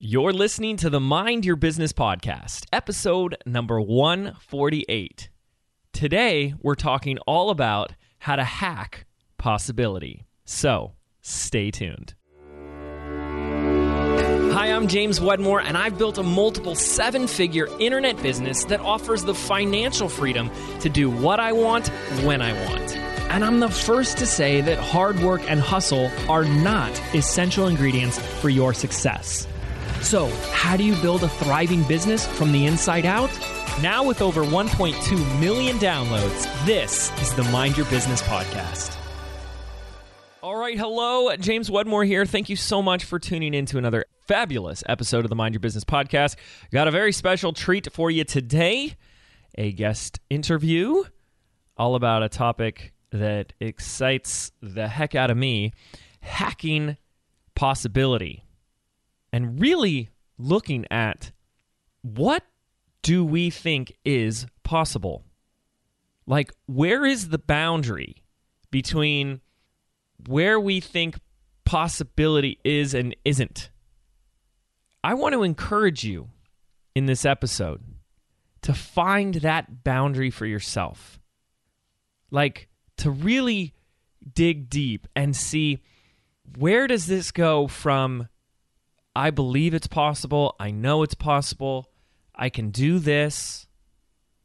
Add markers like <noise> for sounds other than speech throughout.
You're listening to the Mind Your Business podcast, episode number 148. Today, we're talking all about how to hack possibility. So, stay tuned. Hi, I'm James Wedmore, and I've built a multiple seven figure internet business that offers the financial freedom to do what I want when I want. And I'm the first to say that hard work and hustle are not essential ingredients for your success. So, how do you build a thriving business from the inside out? Now, with over 1.2 million downloads, this is the Mind Your Business podcast. All right, hello, James Wedmore here. Thank you so much for tuning in to another fabulous episode of the Mind Your Business podcast. Got a very special treat for you today a guest interview all about a topic that excites the heck out of me hacking possibility and really looking at what do we think is possible? Like, where is the boundary between where we think possibility is and isn't? I want to encourage you in this episode to find that boundary for yourself. Like, to really dig deep and see where does this go from I believe it's possible. I know it's possible. I can do this.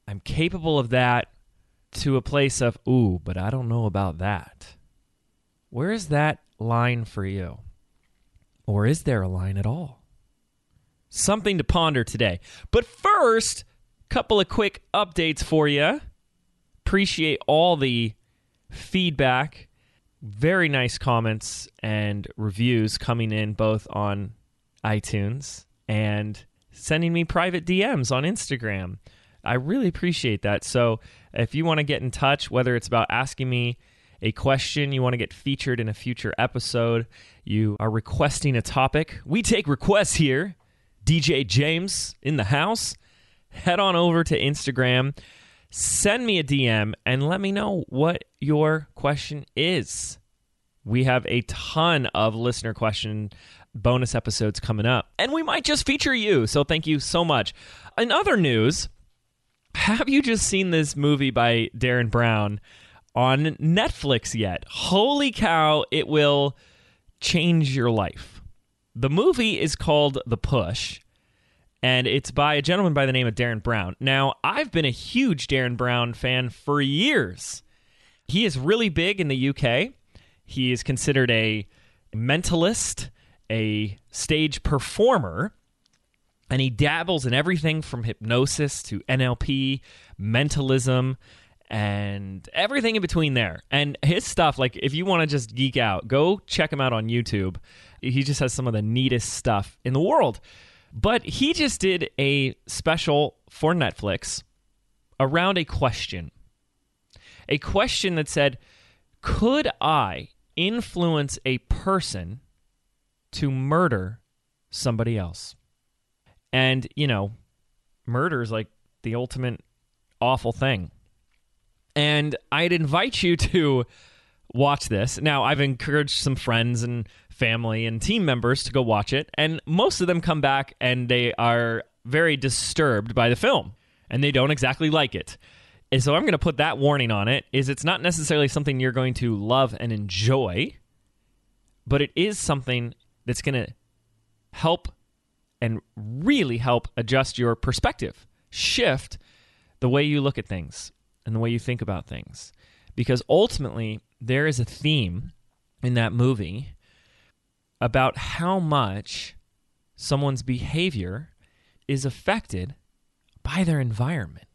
I'm capable of that to a place of, ooh, but I don't know about that. Where is that line for you? Or is there a line at all? Something to ponder today. But first, couple of quick updates for you. Appreciate all the feedback, very nice comments and reviews coming in both on iTunes and sending me private DMs on Instagram. I really appreciate that. So if you want to get in touch, whether it's about asking me a question, you want to get featured in a future episode, you are requesting a topic, we take requests here. DJ James in the house. Head on over to Instagram, send me a DM, and let me know what your question is. We have a ton of listener question bonus episodes coming up. And we might just feature you. So thank you so much. In other news, have you just seen this movie by Derren Brown on Netflix yet? Holy cow, it will change your life. The movie is called The Push, and it's by a gentleman by the name of Derren Brown. Now, I've been a huge Derren Brown fan for years. He is really big in the UK. He is considered a mentalist a stage performer and he dabbles in everything from hypnosis to NLP, mentalism, and everything in between there. And his stuff, like if you want to just geek out, go check him out on YouTube. He just has some of the neatest stuff in the world. But he just did a special for Netflix around a question. A question that said, Could I influence a person to murder somebody else. And, you know, murder is like the ultimate awful thing. And I'd invite you to watch this. Now, I've encouraged some friends and family and team members to go watch it, and most of them come back and they are very disturbed by the film and they don't exactly like it. And so I'm going to put that warning on it is it's not necessarily something you're going to love and enjoy, but it is something that's going to help and really help adjust your perspective, shift the way you look at things and the way you think about things. Because ultimately, there is a theme in that movie about how much someone's behavior is affected by their environment.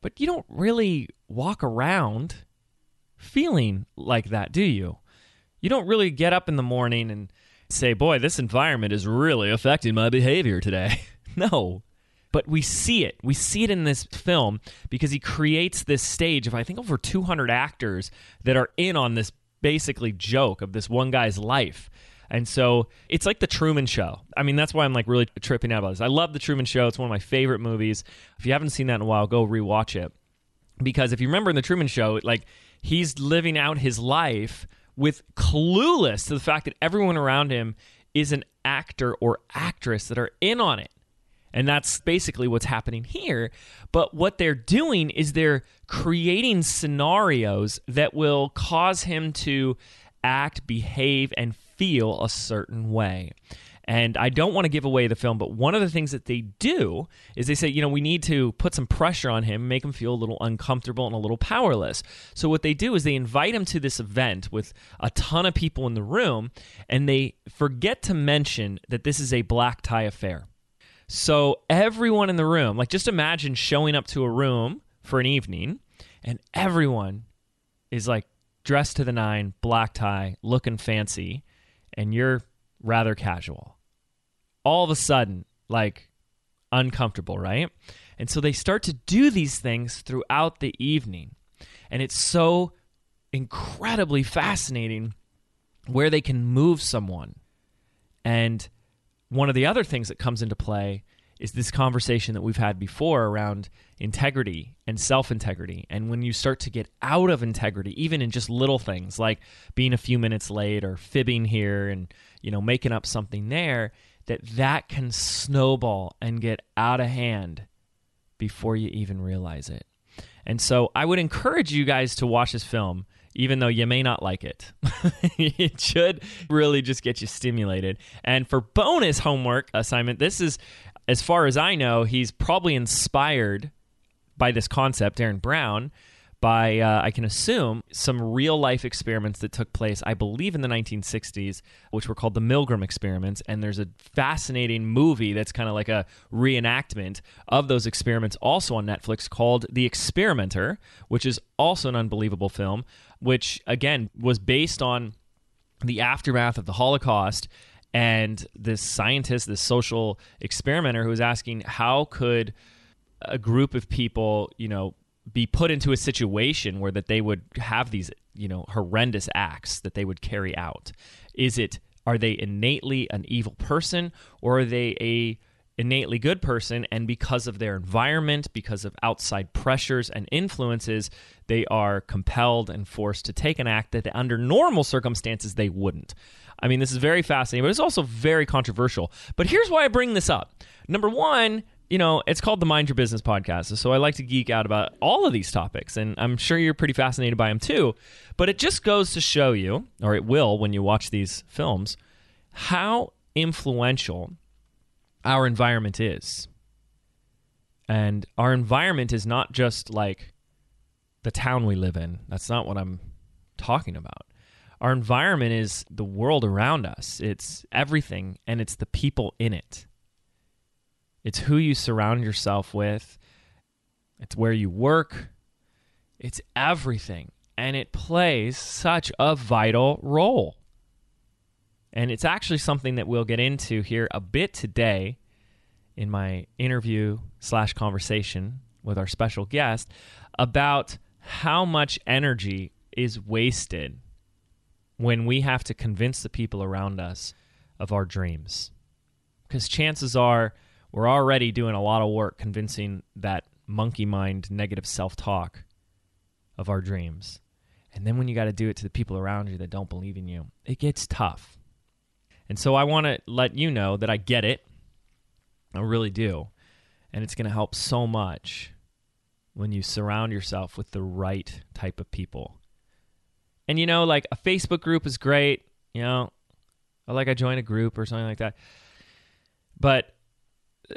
But you don't really walk around feeling like that, do you? You don't really get up in the morning and say, boy, this environment is really affecting my behavior today. <laughs> no. But we see it. We see it in this film because he creates this stage of, I think, over 200 actors that are in on this basically joke of this one guy's life. And so it's like the Truman Show. I mean, that's why I'm like really tripping out about this. I love the Truman Show. It's one of my favorite movies. If you haven't seen that in a while, go rewatch it. Because if you remember in the Truman Show, like he's living out his life with clueless to the fact that everyone around him is an actor or actress that are in on it. And that's basically what's happening here. But what they're doing is they're creating scenarios that will cause him to act, behave, and feel a certain way. And I don't want to give away the film, but one of the things that they do is they say, you know, we need to put some pressure on him, make him feel a little uncomfortable and a little powerless. So what they do is they invite him to this event with a ton of people in the room, and they forget to mention that this is a black tie affair. So everyone in the room, like just imagine showing up to a room for an evening and everyone is like dressed to the nine, black tie, looking fancy, and you're rather casual. All of a sudden, like uncomfortable, right? And so they start to do these things throughout the evening. And it's so incredibly fascinating where they can move someone. And one of the other things that comes into play is this conversation that we've had before around integrity and self integrity. And when you start to get out of integrity, even in just little things like being a few minutes late or fibbing here and you know making up something there, that that can snowball and get out of hand before you even realize it. And so I would encourage you guys to watch this film even though you may not like it. <laughs> it should really just get you stimulated. And for bonus homework assignment, this is, as far as I know, he's probably inspired by this concept, Derren Brown, by, uh, I can assume, some real life experiments that took place, I believe, in the 1960s, which were called the Milgram experiments. And there's a fascinating movie that's kind of like a reenactment of those experiments also on Netflix called The Experimenter, which is also an unbelievable film, which, again, was based on the aftermath of the Holocaust and this scientist, this social experimenter who was asking how could a group of people, you know, be put into a situation where that they would have these you know horrendous acts that they would carry out. Is it are they innately an evil person or are they a innately good person? And because of their environment because of outside pressures and influences they are compelled and forced to take an act that under normal circumstances they wouldn't. I mean this is very fascinating but it's also very controversial. But here's why i bring this up. Number one you know, it's called the Mind Your Business podcast. So I like to geek out about all of these topics, and I'm sure you're pretty fascinated by them too. But it just goes to show you, or it will when you watch these films, how influential our environment is. And our environment is not just like the town we live in. That's not what I'm talking about. Our environment is the world around us, it's everything, and it's the people in it. It's who you surround yourself with. It's where you work. It's everything. And it plays such a vital role. And it's actually something that we'll get into here a bit today in my interview slash conversation with our special guest about how much energy is wasted when we have to convince the people around us of our dreams. Because chances are, we're already doing a lot of work convincing that monkey mind negative self talk of our dreams. And then when you got to do it to the people around you that don't believe in you, it gets tough. And so I want to let you know that I get it. I really do. And it's going to help so much when you surround yourself with the right type of people. And you know, like a Facebook group is great, you know, I like I join a group or something like that. But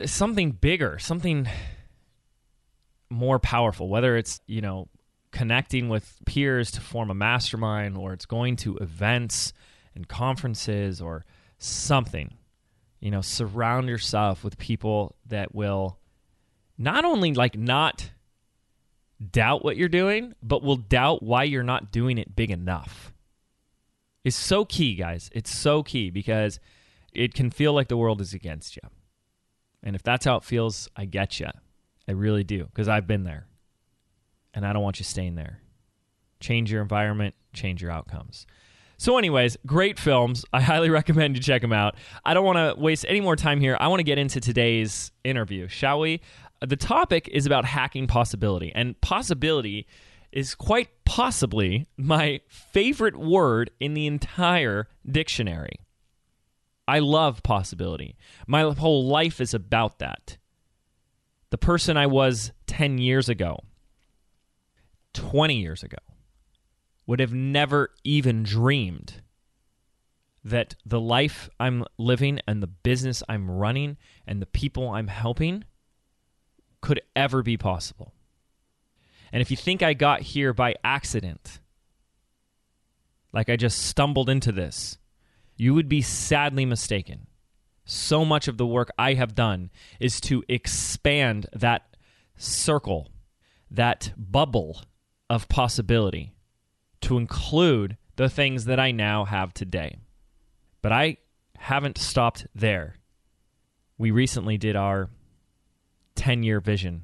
something bigger, something more powerful, whether it's, you know, connecting with peers to form a mastermind or it's going to events and conferences or something. You know, surround yourself with people that will not only like not doubt what you're doing, but will doubt why you're not doing it big enough. It's so key, guys. It's so key because it can feel like the world is against you. And if that's how it feels, I get you. I really do because I've been there. And I don't want you staying there. Change your environment, change your outcomes. So, anyways, great films. I highly <laughs> recommend you check them out. I don't want to waste any more time here. I want to get into today's interview, shall we? Uh, the topic is about hacking possibility. And possibility is quite possibly my favorite word in the entire dictionary. I love possibility. My whole life is about that. The person I was 10 years ago, 20 years ago, would have never even dreamed that the life I'm living and the business I'm running and the people I'm helping could ever be possible. And if you think I got here by accident, like I just stumbled into this, you would be sadly mistaken. So much of the work I have done is to expand that circle, that bubble of possibility to include the things that I now have today. But I haven't stopped there. We recently did our 10 year vision,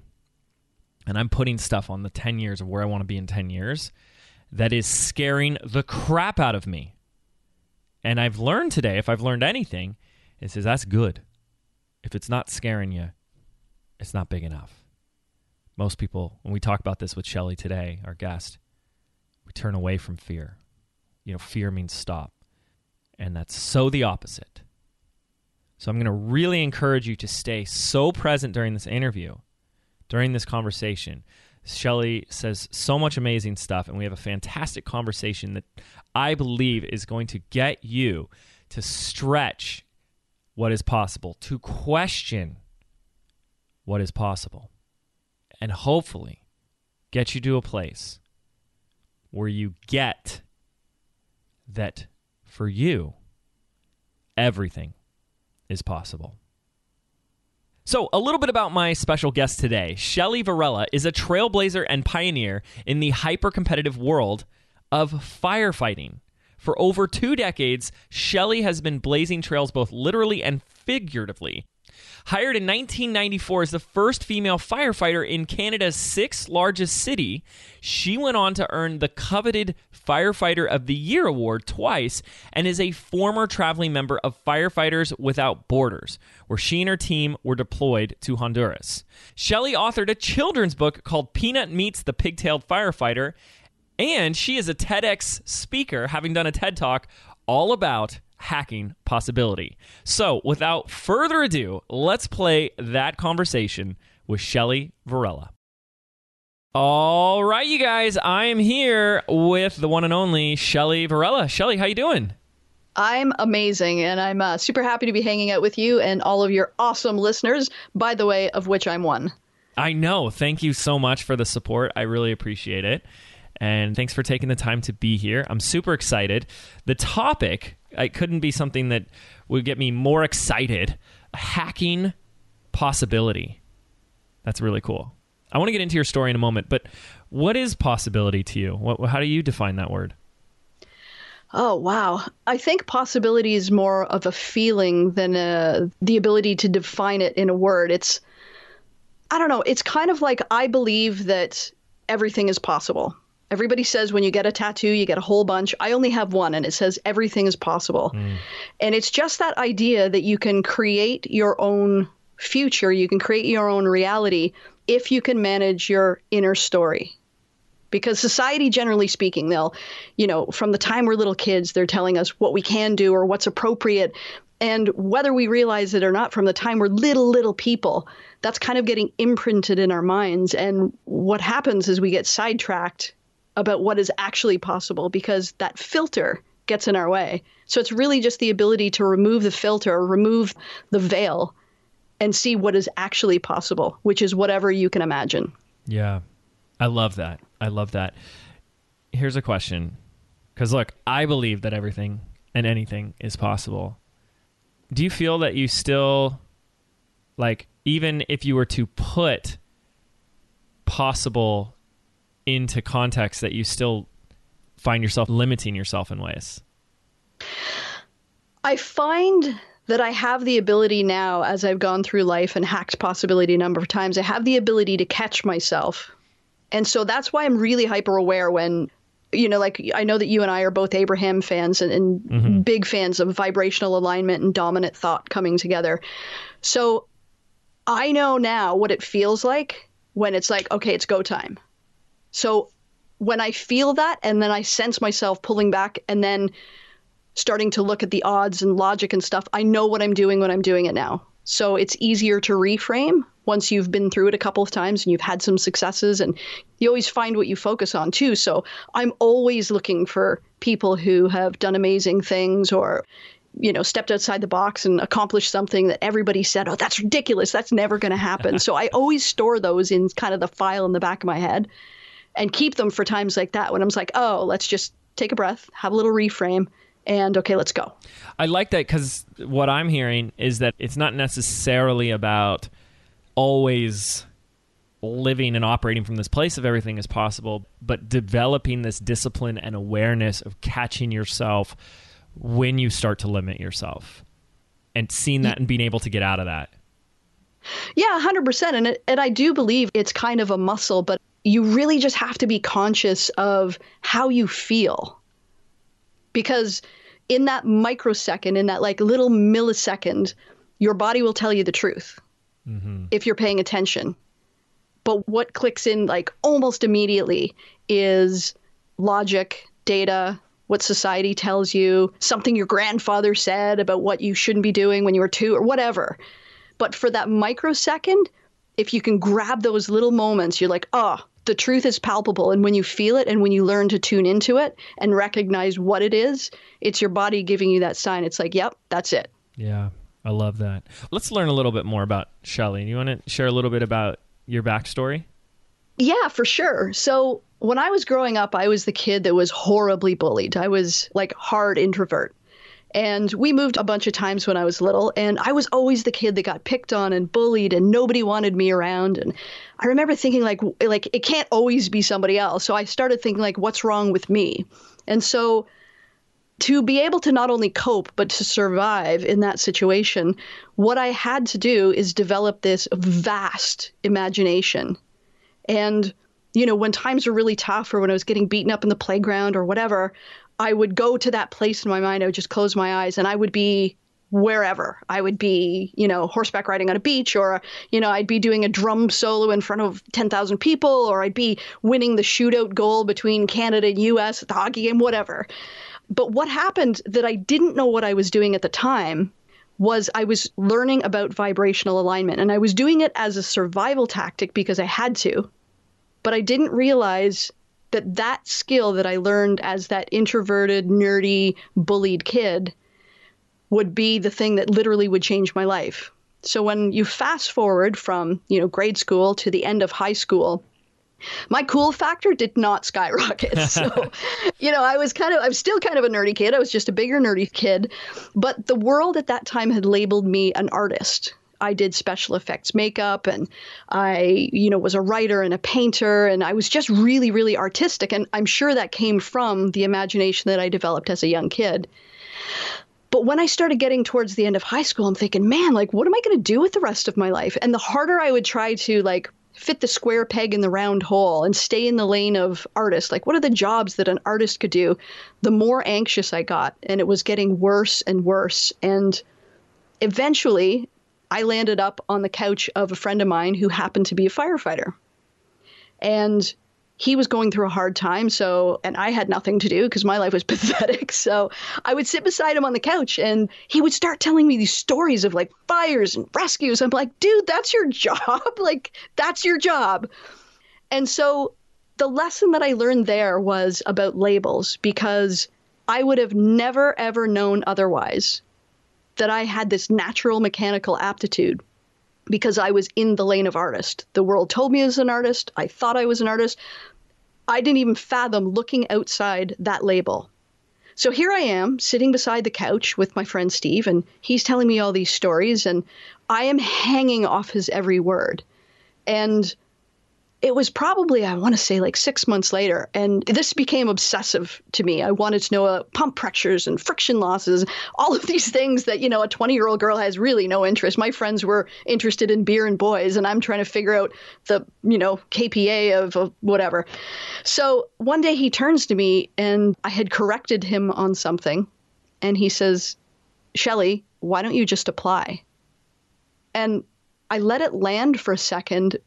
and I'm putting stuff on the 10 years of where I want to be in 10 years that is scaring the crap out of me. And I've learned today, if I've learned anything, it says that's good. If it's not scaring you, it's not big enough. Most people, when we talk about this with Shelli today, our guest, we turn away from fear. You know, fear means stop. And that's so the opposite. So I'm going to really encourage you to stay so present during this interview, during this conversation. Shelli says so much amazing stuff, and we have a fantastic conversation that I believe is going to get you to stretch what is possible, to question what is possible, and hopefully get you to a place where you get that for you, everything is possible. So, a little bit about my special guest today. Shelli Varela is a trailblazer and pioneer in the hyper competitive world of firefighting. For over two decades, Shelli has been blazing trails both literally and figuratively Hired in 1994 as the first female firefighter in Canada's sixth largest city, she went on to earn the coveted Firefighter of the Year award twice and is a former traveling member of Firefighters Without Borders, where she and her team were deployed to Honduras. Shelli authored a children's book called Peanut Meets the Pigtailed Firefighter, and she is a TEDx speaker, having done a TED Talk all about hacking possibility. So, without further ado, let's play that conversation with Shelli Varela. All right, you guys, I am here with the one and only Shelli Varela. Shelli, how you doing? I'm amazing, and I'm uh, super happy to be hanging out with you and all of your awesome listeners, by the way, of which I'm one. I know. Thank you so much for the support. I really appreciate it. And thanks for taking the time to be here. I'm super excited. The topic it couldn't be something that would get me more excited. Hacking possibility. That's really cool. I want to get into your story in a moment, but what is possibility to you? What, how do you define that word? Oh, wow. I think possibility is more of a feeling than a, the ability to define it in a word. It's, I don't know, it's kind of like I believe that everything is possible. Everybody says when you get a tattoo, you get a whole bunch. I only have one, and it says everything is possible. Mm. And it's just that idea that you can create your own future, you can create your own reality if you can manage your inner story. Because society, generally speaking, they'll, you know, from the time we're little kids, they're telling us what we can do or what's appropriate. And whether we realize it or not, from the time we're little, little people, that's kind of getting imprinted in our minds. And what happens is we get sidetracked about what is actually possible because that filter gets in our way. So it's really just the ability to remove the filter, remove the veil, and see what is actually possible, which is whatever you can imagine. Yeah. I love that. I love that. Here's a question. Because look, I believe that everything and anything is possible. Do you feel that you still, like, even if you were to put possible into context that you still find yourself limiting yourself in ways? I find that I have the ability now, as I've gone through life and hacked possibility a number of times, I have the ability to catch myself. And so that's why I'm really hyper aware when, you know, like I know that you and I are both Abraham fans and, and mm-hmm. big fans of vibrational alignment and dominant thought coming together. So I know now what it feels like when it's like, okay, it's go time. So when I feel that and then I sense myself pulling back and then starting to look at the odds and logic and stuff, I know what I'm doing when I'm doing it now. So it's easier to reframe once you've been through it a couple of times and you've had some successes and you always find what you focus on too. So I'm always looking for people who have done amazing things or you know stepped outside the box and accomplished something that everybody said oh that's ridiculous that's never going to happen <laughs> so i always store those in kind of the file in the back of my head and keep them for times like that when i'm like oh let's just take a breath have a little reframe and okay, let's go. I like that because what I'm hearing is that it's not necessarily about always living and operating from this place of everything is possible, but developing this discipline and awareness of catching yourself when you start to limit yourself and seeing that and being able to get out of that. Yeah, 100%. And, it, and I do believe it's kind of a muscle, but you really just have to be conscious of how you feel. Because in that microsecond, in that like little millisecond, your body will tell you the truth mm-hmm. if you're paying attention. But what clicks in like almost immediately is logic, data, what society tells you, something your grandfather said about what you shouldn't be doing when you were two, or whatever. But for that microsecond, if you can grab those little moments, you're like, oh, the truth is palpable. And when you feel it and when you learn to tune into it and recognize what it is, it's your body giving you that sign. It's like, yep, that's it. Yeah, I love that. Let's learn a little bit more about Shelli. And you want to share a little bit about your backstory? Yeah, for sure. So when I was growing up, I was the kid that was horribly bullied. I was like hard introvert. And we moved a bunch of times when I was little, and I was always the kid that got picked on and bullied, and nobody wanted me around. And I remember thinking like, like it can't always be somebody else. So I started thinking like, what's wrong with me? And so to be able to not only cope but to survive in that situation, what I had to do is develop this vast imagination. And you know, when times were really tough or when I was getting beaten up in the playground or whatever, I would go to that place in my mind. I would just close my eyes and I would be wherever. I would be, you know, horseback riding on a beach, or, you know, I'd be doing a drum solo in front of 10,000 people, or I'd be winning the shootout goal between Canada and US at the hockey game, whatever. But what happened that I didn't know what I was doing at the time was I was learning about vibrational alignment, and I was doing it as a survival tactic because I had to. But I didn't realize that that skill that I learned as that introverted, nerdy, bullied kid would be the thing that literally would change my life. So when you fast forward from, you know, grade school to the end of high school, my cool factor did not skyrocket. <laughs> So, you know, I was kind of, I'm still kind of a nerdy kid. I was just a bigger nerdy kid. But the world at that time had labeled me an artist. I did special effects makeup and I, you know, was a writer and a painter and I was just really, really artistic. And I'm sure that came from the imagination that I developed as a young kid. But when I started getting towards the end of high school, I'm thinking, man, like, what am I going to do with the rest of my life? And the harder I would try to, like, fit the square peg in the round hole and stay in the lane of artist, like, what are the jobs that an artist could do? The more anxious I got. And it was getting worse and worse. And eventually, I landed up on the couch of a friend of mine who happened to be a firefighter. And he was going through a hard time so and i had nothing to do because my life was <laughs> pathetic so i would sit beside him on the couch and he would start telling me these stories of like fires and rescues i'm like dude that's your <laughs> job like that's your job and so the lesson that i learned there was about labels because i would have never ever known otherwise that I had this natural mechanical aptitude because I was in the lane of artist. The world told me I was an artist. I thought I was an artist. I didn't even fathom looking outside that label. So here I am sitting beside the couch with my friend Steve, and he's telling me all these stories, and I am hanging off his every word. And it was probably i want to say like six months later and this became obsessive to me. I wanted to know uh, pump pressures and friction losses all of these things that you know a 20 year old girl has really no interest. My friends were interested in beer and boys and i'm trying to figure out the you know kpa of, of whatever. So one day he turns to me and i had corrected him on something and he says shelli why don't you just apply? And I let it land for a second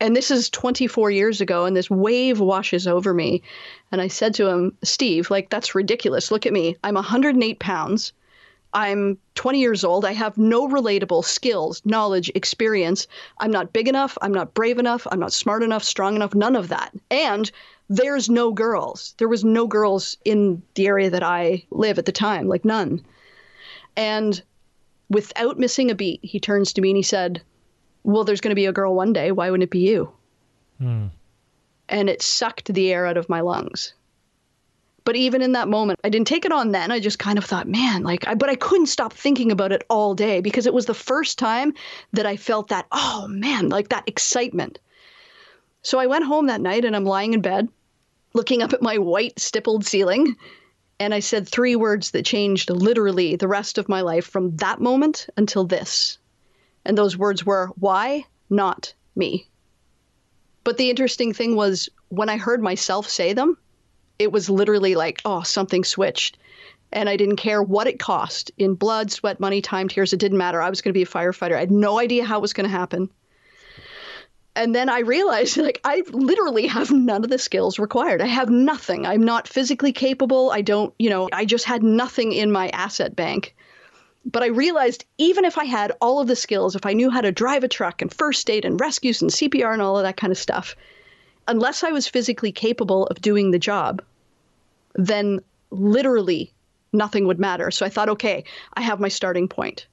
And this is 24 years ago, and this wave washes over me. And I said to him, Steve, like, that's ridiculous. Look at me. I'm 108 pounds. I'm 20 years old. I have no relatable skills, knowledge, experience. I'm not big enough. I'm not brave enough. I'm not smart enough, strong enough, none of that. And there's no girls. There was no girls in the area that I live at the time, like none. And without missing a beat, he turns to me and he said, Well, there's going to be a girl one day. Why wouldn't it be you? Hmm. And it sucked the air out of my lungs. But even in that moment, I didn't take it on then. I just kind of thought, man, like, I, but I couldn't stop thinking about it all day because it was the first time that I felt that, oh man, like that excitement. So I went home that night and I'm lying in bed, looking up at my white stippled ceiling. And I said three words that changed literally the rest of my life from that moment until this. And those words were, why not me? But the interesting thing was when I heard myself say them, it was literally like, oh, something switched. And I didn't care what it cost in blood, sweat, money, time, tears. It didn't matter. I was going to be a firefighter. I had no idea how it was going to happen. And then I realized, <laughs> like, I literally have none of the skills required. I have nothing. I'm not physically capable. I don't, you know, I just had nothing in my asset bank. But I realized even if I had all of the skills, if I knew how to drive a truck and first aid and rescues and CPR and all of that kind of stuff, unless I was physically capable of doing the job, then literally nothing would matter. So I thought, okay, I have my starting point.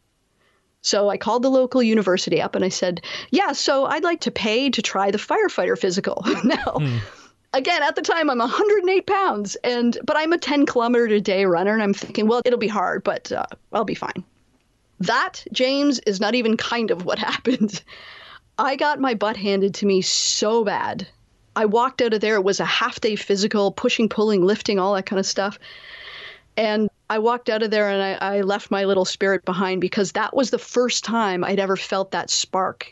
So I called the local university up and I said, yeah, so I'd like to pay to try the firefighter physical. <laughs> now, hmm. Again, at the time, I'm 108 pounds, and but I'm a 10 kilometer a day runner, and I'm thinking, well, it'll be hard, but uh, I'll be fine. That, James, is not even kind of what <laughs> happened. I got my butt handed to me so bad I walked out of there. It was a half day physical, pushing, pulling, lifting, all that kind of stuff. And I walked out of there and I, I left my little spirit behind because that was the first time I'd ever felt that spark.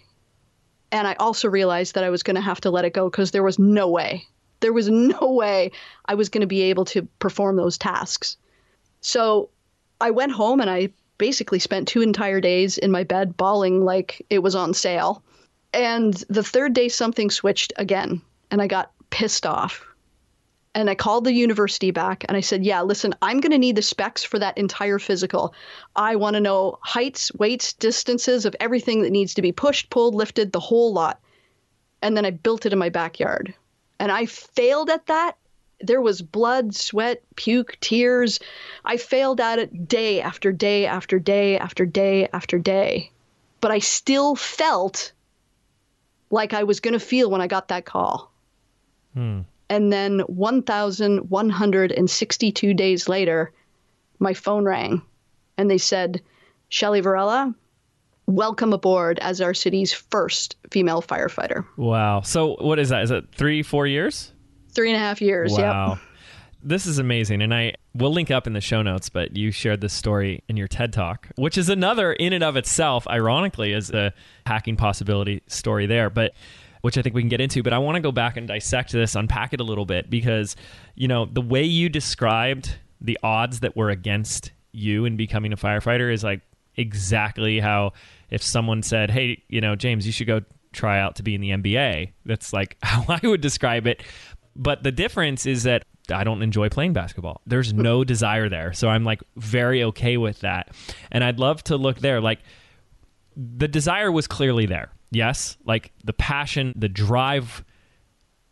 And I also realized that I was going to have to let it go because there was no way, there was no way I was going to be able to perform those tasks. So I went home and I basically spent two entire days in my bed bawling like it was on sale. And the third day, something switched again and I got pissed off. And I called the university back and I said, Yeah, listen, I'm going to need the specs for that entire physical. I want to know heights, weights, distances of everything that needs to be pushed, pulled, lifted, the whole lot. And then I built it in my backyard. And I failed at that. There was blood, sweat, puke, tears. I failed at it day after day after day after day after day. But I still felt like I was going to feel when I got that call. Hmm. And then 1,162 days later, my phone rang and they said, Shelli Varela, welcome aboard as our city's first female firefighter. Wow. So, what is that? Is it three, four years? Three and a half years. Wow. Yep. This is amazing. And I will link up in the show notes, but you shared this story in your TED Talk, which is another, in and of itself, ironically, is a hacking possibility story there. But which I think we can get into. But I want to go back and dissect this, unpack it a little bit, because, you know, the way you described the odds that were against you in becoming a firefighter is like exactly how if someone said, hey, you know, James, you should go try out to be in the NBA, that's like <laughs> how I would describe it. But the difference is that I don't enjoy playing basketball. There's no <laughs> desire there. So I'm like very okay with that. And I'd love to look there. Like the desire was clearly there yes, like the passion, the drive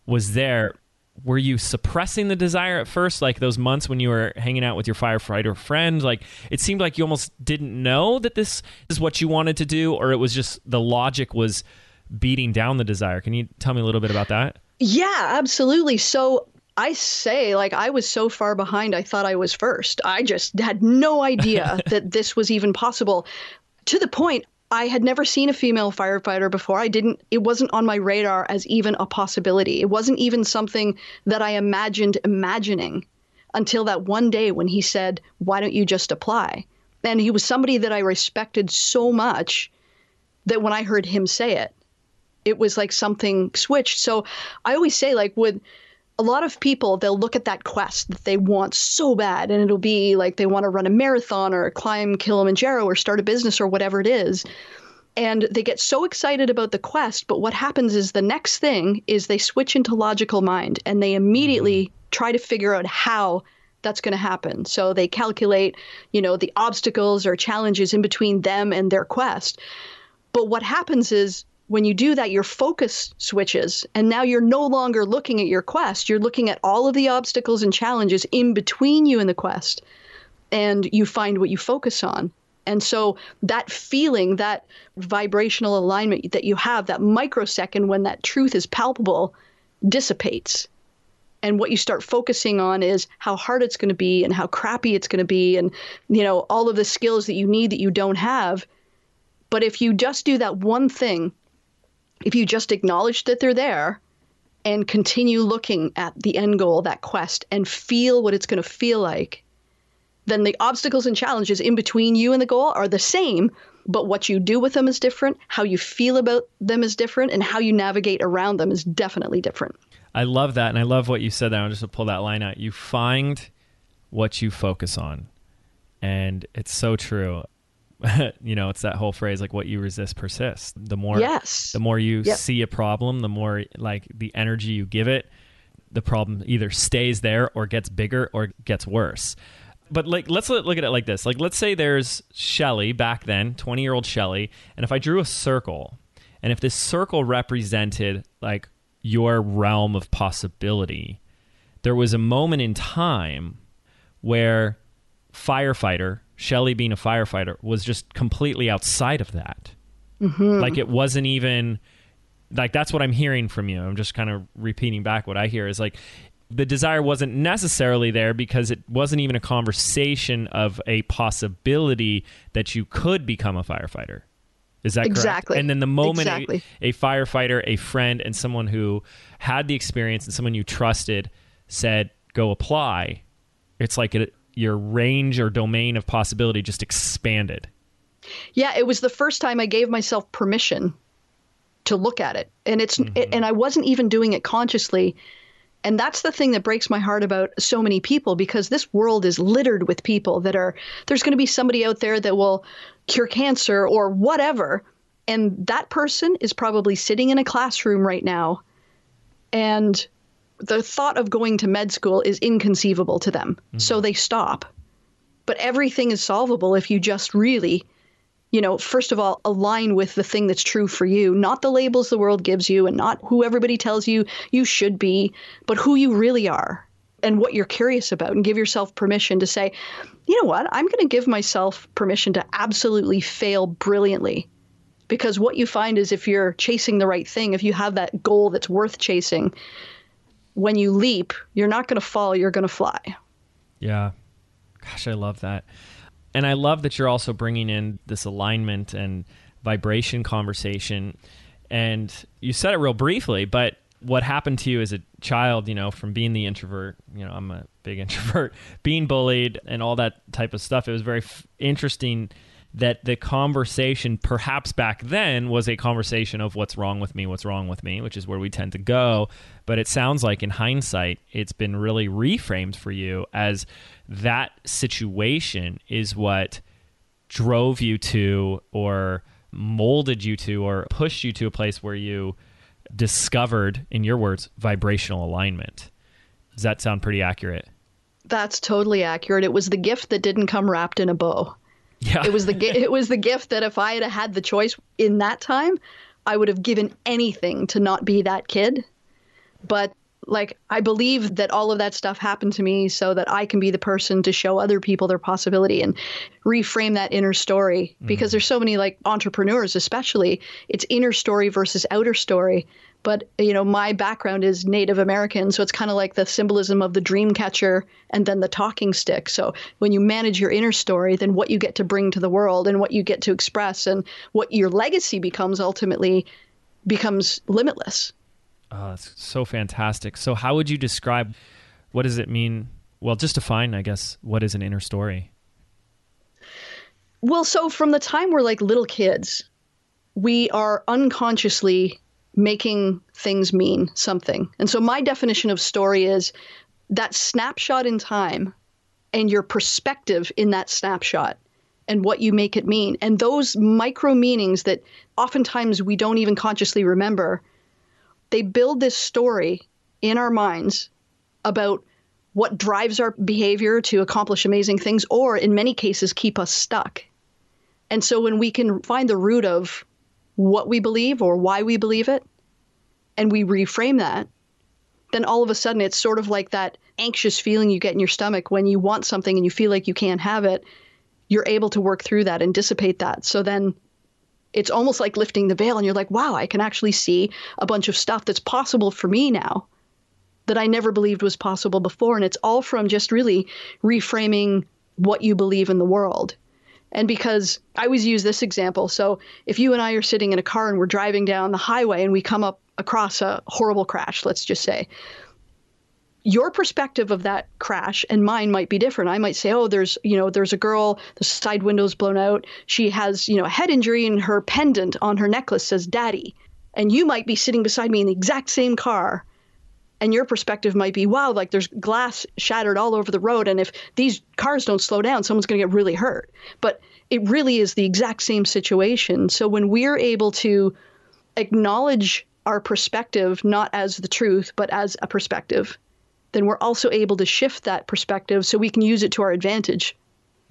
was there. Were you suppressing the desire at first, like those months when you were hanging out with your firefighter friend? Like it seemed like you almost didn't know that this is what you wanted to do, or it was just the logic was beating down the desire. Can you tell me a little bit about that? Yeah, absolutely. So I say, like, I was so far behind, I thought I was first. I just had no idea <laughs> that this was even possible. To the point, I had never seen a female firefighter before. I didn't, it wasn't on my radar as even a possibility. It wasn't even something that I imagined imagining until that one day when he said, Why don't you just apply? And he was somebody that I respected so much that when I heard him say it, it was like something switched. So I always say, like, with a lot of people they'll look at that quest that they want so bad and it'll be like they want to run a marathon or climb Kilimanjaro or start a business or whatever it is. And they get so excited about the quest but what happens is the next thing is they switch into logical mind and they immediately mm-hmm. try to figure out how that's going to happen. So they calculate you know the obstacles or challenges in between them and their quest. But what happens is when you do that your focus switches and now you're no longer looking at your quest you're looking at all of the obstacles and challenges in between you and the quest and you find what you focus on and so that feeling, that vibrational alignment that you have, that microsecond when that truth is palpable, dissipates. And what you start focusing on is how hard it's going to be and how crappy it's going to be and you know all of the skills that you need that you don't have. But if you just do that one thing, if you just acknowledge that they're there and continue looking at the end goal, that quest, and feel what it's going to feel like, then the obstacles and challenges in between you and the goal are the same, but what you do with them is different, how you feel about them is different, and how you navigate around them is definitely different. I love that. And I love what you said there. I'm just going to pull that line out. You find what you focus on. And it's so true. <laughs> you know, it's that whole phrase like what you resist persists. The more yes. the more you yep. see a problem, the more like the energy you give it, the problem either stays there or gets bigger or gets worse but like let's look at it like this. Like let's say there's Shelli back then, 20-year-old Shelli, and if I drew a circle, and if this circle represented like your realm of possibility, there was a moment in time where firefighter, Shelli being a firefighter, was just completely outside of that. Mm-hmm. Like it wasn't even like that's what I'm hearing from you. I'm just kind of repeating back what I hear is like the desire wasn't necessarily there because it wasn't even a conversation of a possibility that you could become a firefighter. Is that exactly? Correct? And then the moment exactly. a, a, firefighter, a friend, and someone who had the experience and someone you trusted said, "Go apply," it's like it, your range or domain of possibility just expanded. Yeah, it was the first time I gave myself permission to look at it, and it's mm-hmm. it, and I wasn't even doing it consciously. And that's the thing that breaks my heart about so many people because this world is littered with people that are, there's going to be somebody out there that will cure cancer or whatever. And that person is probably sitting in a classroom right now. And the thought of going to med school is inconceivable to them. Mm-hmm. So they stop. But everything is solvable if you just really you know, first of all, align with the thing that's true for you, not the labels the world gives you and not who everybody tells you you should be, but who you really are and what you're curious about and give yourself permission to say, you know what, I'm going to give myself permission to absolutely fail brilliantly. Because what you find is if you're chasing the right thing, if you have that goal that's worth chasing, when you leap, you're not going to fall, you're going to fly. Yeah. Gosh, I love that and I love that you're also bringing in this alignment and vibration conversation. And you said it real briefly, but what happened to you as a child, you know, from being the introvert, you know, I'm a big <laughs> introvert, being bullied and all that type of stuff, it was very f- interesting that the conversation, perhaps back then, was a conversation of what's wrong with me, what's wrong with me, which is where we tend to go. But it sounds like in hindsight, it's been really reframed for you as that situation is what drove you to or molded you to or pushed you to a place where you discovered, in your words, vibrational alignment. Does that sound pretty accurate? That's totally accurate. It was the gift that didn't come wrapped in a bow. Yeah. it was the it was the gift that if I had had the choice in that time, I would have given anything to not be that kid. But like I believe that all of that stuff happened to me so that I can be the person to show other people their possibility and reframe that inner story because mm. there's so many like entrepreneurs especially it's inner story versus outer story but you know my background is native american so it's kind of like the symbolism of the dream catcher and then the talking stick so when you manage your inner story then what you get to bring to the world and what you get to express and what your legacy becomes ultimately becomes limitless Oh, that's so fantastic. So, how would you describe what does it mean? Well, just define, I guess, what is an inner story? Well, so from the time we're like little kids, we are unconsciously making things mean something. And so, my definition of story is that snapshot in time and your perspective in that snapshot and what you make it mean. And those micro meanings that oftentimes we don't even consciously remember, they build this story in our minds about what drives our behavior to accomplish amazing things, or in many cases, keep us stuck. And so when we can find the root of what we believe or why we believe it, and we reframe that, then all of a sudden it's sort of like that anxious feeling you get in your stomach when you want something and you feel like you can't have it. You're able to work through that and dissipate that. So then it's almost like lifting the veil and you're like, wow, I can actually see a bunch of stuff that's possible for me now that I never believed was possible before. And it's all from just really reframing what you believe in the world. And because I always use this example. So if you and I are sitting in a car and we're driving down the highway and we come up across a horrible crash, let's just say, your perspective of that crash and mine might be different. I might say, "Oh, there's, you know, there's a girl, the side window's blown out. She has, you know, a head injury and her pendant on her necklace says daddy." And you might be sitting beside me in the exact same car and your perspective might be, wow, like there's glass shattered all over the road. And if these cars don't slow down, someone's going to get really hurt. But it really is the exact same situation. So when we're able to acknowledge our perspective not as the truth, but as a perspective, then we're also able to shift that perspective so we can use it to our advantage.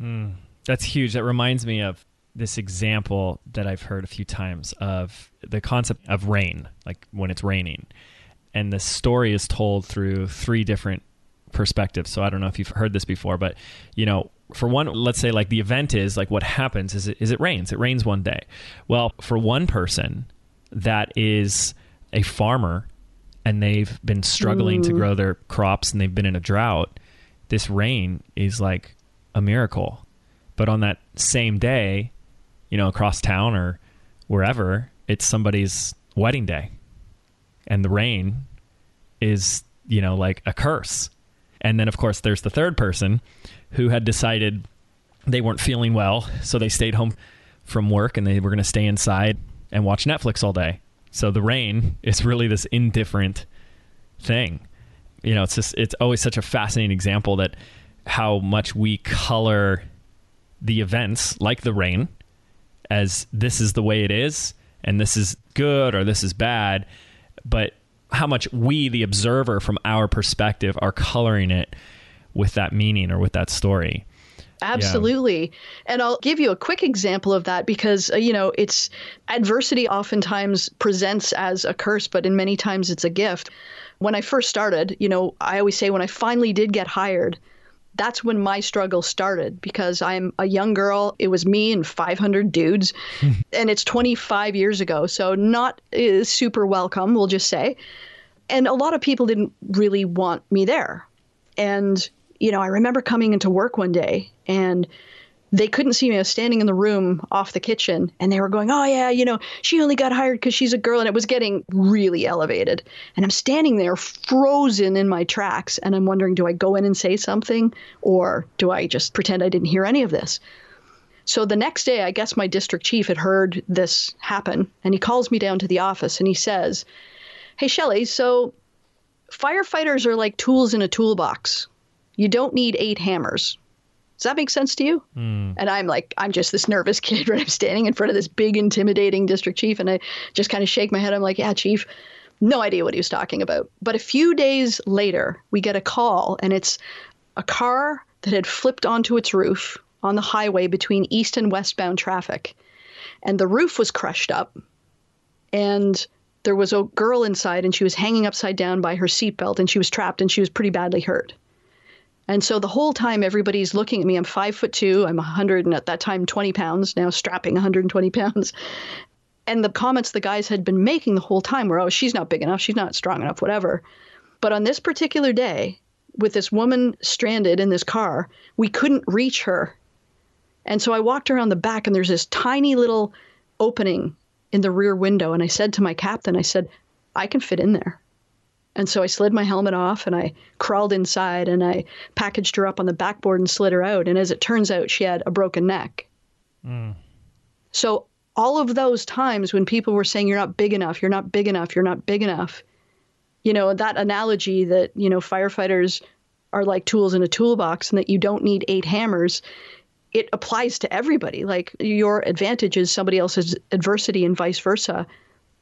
Mm, that's huge. That reminds me of this example that I've heard a few times of the concept of rain, like when it's raining and the story is told through three different perspectives. So I don't know if you've heard this before, but you know, for one, let's say like the event is like what happens is it, is it rains. It rains one day. Well, for one person, that is a farmer, and they've been struggling to mm. grow their crops, and they've been in a drought. This rain is like a miracle. But on that same day, you know, across town or wherever, it's somebody's wedding day and the rain is you know like a curse. And then of course there's the third person who had decided they weren't feeling well so they stayed home from work and they were going to stay inside and watch netflix all day. So the rain is really this indifferent thing. You know it's just it's always such a fascinating example that how much we color the events like the rain as this is the way it is and this is good or this is bad but how much we, the observer, from our perspective, are coloring it with that meaning or with that story. Absolutely. Yeah. And I'll give you a quick example of that because, uh, you know, it's adversity oftentimes presents as a curse, but in many times it's a gift. When I first started, you know, I always say when I finally did get hired, that's when my struggle started because I'm a young girl. It was me and 500 dudes, <laughs> and it's 25 years ago. So, not uh, super welcome, we'll just say. And a lot of people didn't really want me there. And, you know, I remember coming into work one day and they couldn't see me. I was standing in the room off the kitchen and they were going, Oh, yeah, you know, she only got hired because she's a girl. And it was getting really elevated. And I'm standing there frozen in my tracks. And I'm wondering, do I go in and say something or do I just pretend I didn't hear any of this? So the next day, I guess my district chief had heard this happen and he calls me down to the office and he says, Hey, Shelli, so firefighters are like tools in a toolbox. You don't need eight hammers. Does that make sense to you? Mm. And I'm like, I'm just this nervous <laughs> kid, right? I'm standing in front of this big, intimidating district chief, and I just kind of shake my head. I'm like, yeah, chief. No idea what he was talking about. But a few days later, we get a call, and it's a car that had flipped onto its roof on the highway between east and westbound traffic. And the roof was crushed up. And there was a girl inside, and she was hanging upside down by her seatbelt, and she was trapped, and she was pretty badly hurt. And so the whole time everybody's looking at me. I'm five foot two. I'm 100 and at that time 20 pounds. Now strapping 120 pounds. And the comments the guys had been making the whole time were, "Oh, she's not big enough. She's not strong enough. Whatever." But on this particular day, with this woman stranded in this car, we couldn't reach her. And so I walked around the back, and there's this tiny little opening in the rear window. And I said to my captain, I said, I can fit in there. And so I slid my helmet off and I crawled inside and I packaged her up on the backboard and slid her out. And as it turns out, she had a broken neck. Mm. So all of those times when people were saying, you're not big enough, you're not big enough, you're not big enough, you know, that analogy that, you know, firefighters are like tools in a toolbox and that you don't need eight hammers, it applies to everybody. Like your advantage is somebody else's adversity and vice versa.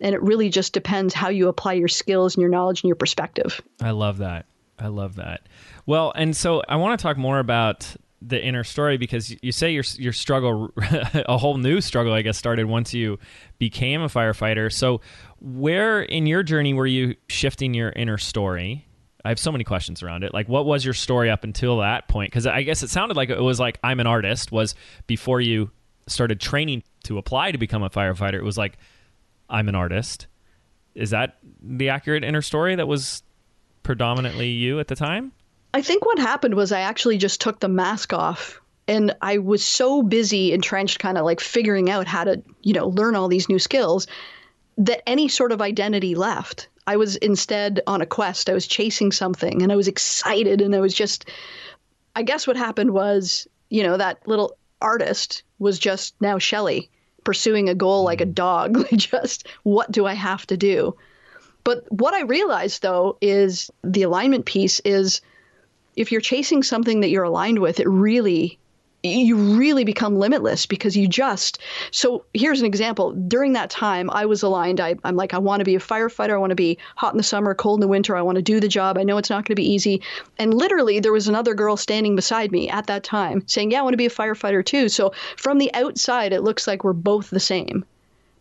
And it really just depends how you apply your skills and your knowledge and your perspective. I love that. I love that. Well, and so I want to talk more about the inner story because you say your your struggle, <laughs> a whole new struggle, I guess, started once you became a firefighter. So, where in your journey were you shifting your inner story? I have so many questions around it. Like, what was your story up until that point? Because I guess it sounded like it was like I'm an artist. Was before you started training to apply to become a firefighter. It was like I'm an artist. Is that the accurate inner story that was predominantly you at the time? I think what happened was I actually just took the mask off and I was so busy entrenched kind of like figuring out how to, you know, learn all these new skills that any sort of identity left. I was instead on a quest. I was chasing something and I was excited and I was just I guess what happened was, you know, that little artist was just now Shelli pursuing a goal like a mm. dog. <laughs> just what do I have to do? But what I realized though is the alignment piece is if you're chasing something that you're aligned with, it really you really become limitless because you just so here's an example. During that time i was aligned. I, am like i want to be a firefighter i want to be hot in the summer cold in the winter i want to do the job i know it's not going to be easy. And literally there was another girl standing beside me at that time saying yeah i want to be a firefighter too. So from the outside it looks like we're both the same.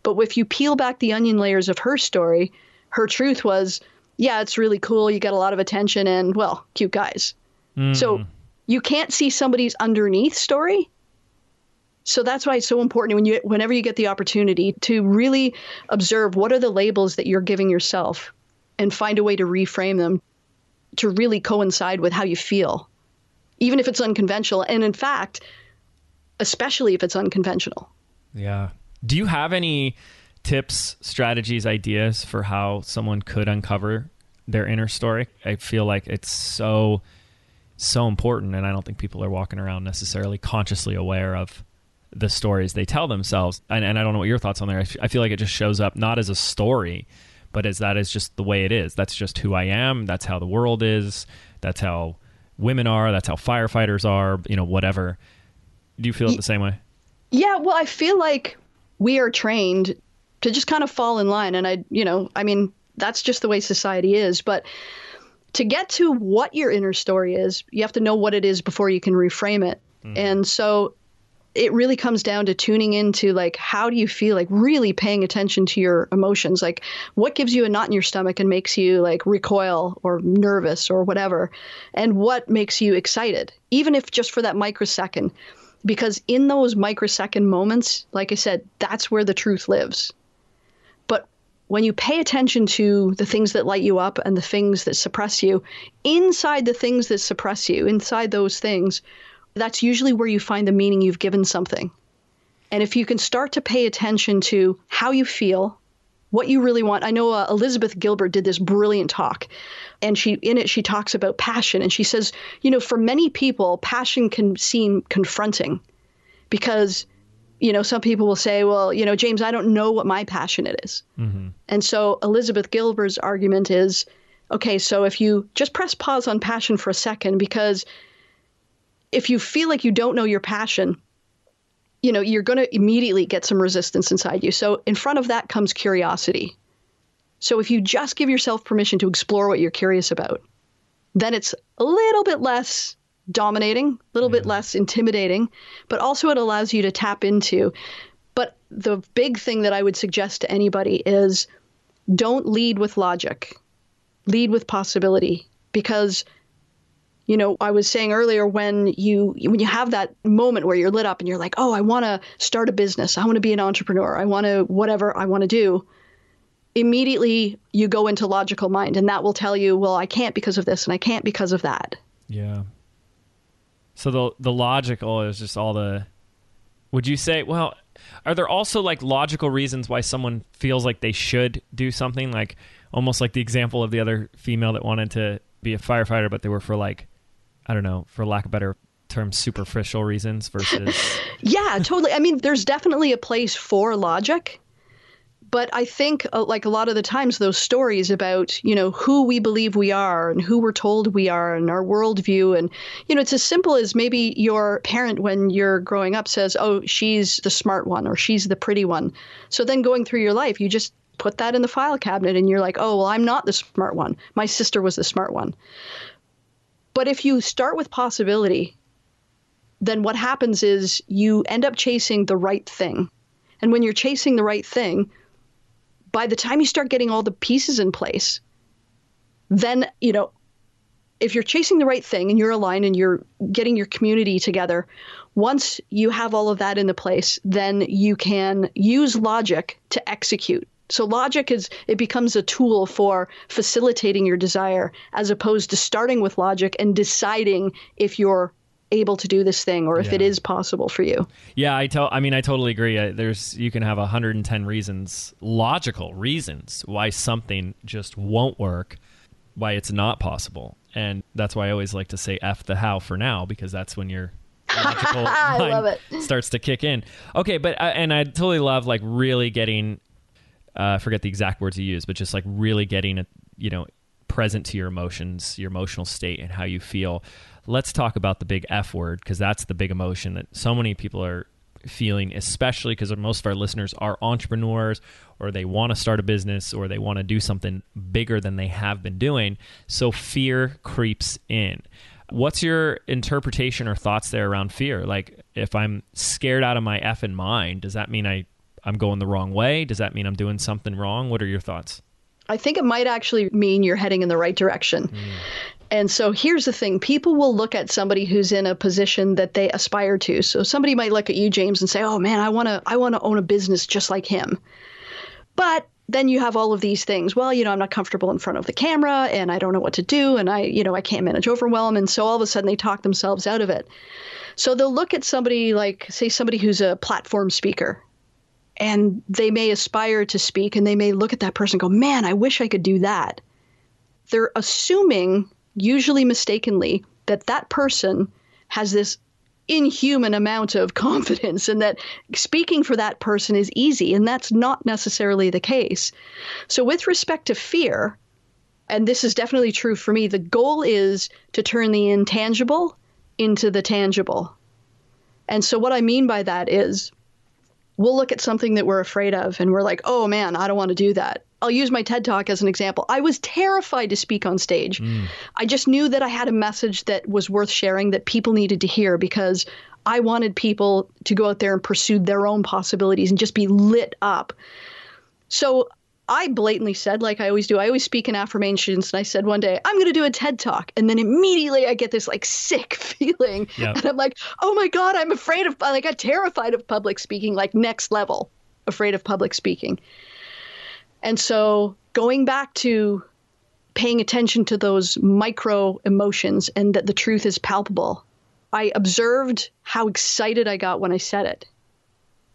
But if you peel back the onion layers of her story her truth was yeah it's really cool you get a lot of attention and well cute guys. Mm. So you can't see somebody's underneath story. So that's why it's so important when you whenever you get the opportunity to really observe what are the labels that you're giving yourself and find a way to reframe them to really coincide with how you feel. Even if it's unconventional and in fact, especially if it's unconventional. Yeah. Do you have any tips, strategies, ideas for how someone could uncover their inner story? I feel like it's so so important and i don't think people are walking around necessarily consciously aware of the stories they tell themselves. And, and i don't know what your thoughts on there. I feel like it just shows up not as a story but as that is just the way it is. That's just who i am. That's how the world is. That's how women are. That's how firefighters are you know whatever. Do you feel it the same way? Yeah well i feel like we are trained to just kind of fall in line and i you know i mean that's just the way society is but to get to what your inner story is, you have to know what it is before you can reframe it. Mm. And so it really comes down to tuning into like how do you feel like really paying attention to your emotions like what gives you a knot in your stomach and makes you like recoil or nervous or whatever and what makes you excited even if just for that microsecond because in those microsecond moments like i said that's where the truth lives when you pay attention to the things that light you up and the things that suppress you, inside the things that suppress you, inside those things, that's usually where you find the meaning you've given something. And if you can start to pay attention to how you feel, what you really want. I know uh, Elizabeth Gilbert did this brilliant talk, and she in it she talks about passion, and she says, you know, for many people, passion can seem confronting because you know, some people will say, well, you know, James, I don't know what my passionate is. Mm-hmm. And so Elizabeth Gilbert's argument is okay, so if you just press pause on passion for a second, because if you feel like you don't know your passion, you know, you're going to immediately get some resistance inside you. So in front of that comes curiosity. So if you just give yourself permission to explore what you're curious about, then it's a little bit less dominating, a little yeah. bit mm-hmm. less intimidating, but also it allows you to tap into. But the big thing that I would suggest to anybody is don't lead with logic, lead with possibility. Because you know i was saying earlier when you when you have that moment where you're lit up and you're like oh i want to start a business. I want to be an entrepreneur. I want to whatever i want to do immediately you go into logical mind and that will tell you well i can't because of this and i can't because of that. Yeah so the the logical is just all the. Would you say? Well, are there also like logical reasons why someone feels like they should do something? Like almost like the example of the other female that wanted to be a firefighter, but they were for like, I don't know, for lack of better term, superficial reasons versus. <laughs> yeah, totally. I mean, there's definitely a place for logic, but I think uh, like a lot of the times those stories about you know who we believe we are and who we're told we are and our worldview and you know it's as simple as maybe your parent when you're growing up says oh she's the smart one or she's the pretty one. So then going through your life you just put that in the file cabinet and you're like oh well I'm not the smart one. My sister was the smart one. But if you start with possibility then what happens is you end up chasing the right thing. And when you're chasing the right thing by the time you start getting all the pieces in place, then, you know, if you're chasing the right thing and you're aligned and you're getting your community together, once you have all of that in the place, then you can use logic to execute. So logic is it becomes a tool for facilitating your desire as opposed to starting with logic and deciding if you're able to do this thing or if yeah. it is possible for you. Yeah, I tell I mean I totally agree. I, there's you can have 110 reasons, logical reasons why something just won't work, why it's not possible. And that's why I always like to say F the how for now because that's when your logical <laughs> mind starts to kick in. Okay, but uh, and I totally love like really getting uh, I forget the exact words you use, but just like really getting a, you know present to your emotions, your emotional state and how you feel let's talk about the big F word because that's the big emotion that so many people are feeling, especially because most of our listeners are entrepreneurs or they want to start a business or they want to do something bigger than they have been doing. So fear creeps in. What's your interpretation or thoughts there around fear? Like, if I'm scared out of my effing mind, does that mean I, I'm going the wrong way? Does that mean I'm doing something wrong? What are your thoughts? I think it might actually mean you're heading in the right direction. Mm. And so here's the thing people will look at somebody who's in a position that they aspire to. So somebody might look at you, James, and say, oh man, I want to I want to own a business just like him. But then you have all of these things. Well, you know, I'm not comfortable in front of the camera and I don't know what to do and I, you know, I can't manage overwhelm. And so all of a sudden they talk themselves out of it. So they'll look at somebody like, say, somebody who's a platform speaker and they may aspire to speak and they may look at that person and go, man, I wish I could do that. They're assuming usually mistakenly, that that person has this inhuman amount of <laughs> confidence and that speaking for that person is easy. And that's not necessarily the case. So, with respect to fear, and this is definitely true for me, the goal is to turn the intangible into the tangible. And so, what I mean by that is we'll look at something that we're afraid of and we're like, oh man, I don't want to do that. I'll use my TED Talk as an example. I was terrified to speak on stage. Mm. I just knew that I had a message that was worth sharing that people needed to hear because I wanted people to go out there and pursue their own possibilities and just be lit up. So I blatantly said, like I always do, I always speak in affirmations. And I said one day, I'm going to do a TED talk. And then immediately I get this like sick <laughs> feeling. Yep. And I'm like, oh my God, I'm afraid of, like, I'm terrified of public speaking, like next level, afraid of public speaking. And so going back to paying attention to those micro emotions and that the truth is palpable, I observed how excited I got when I said it.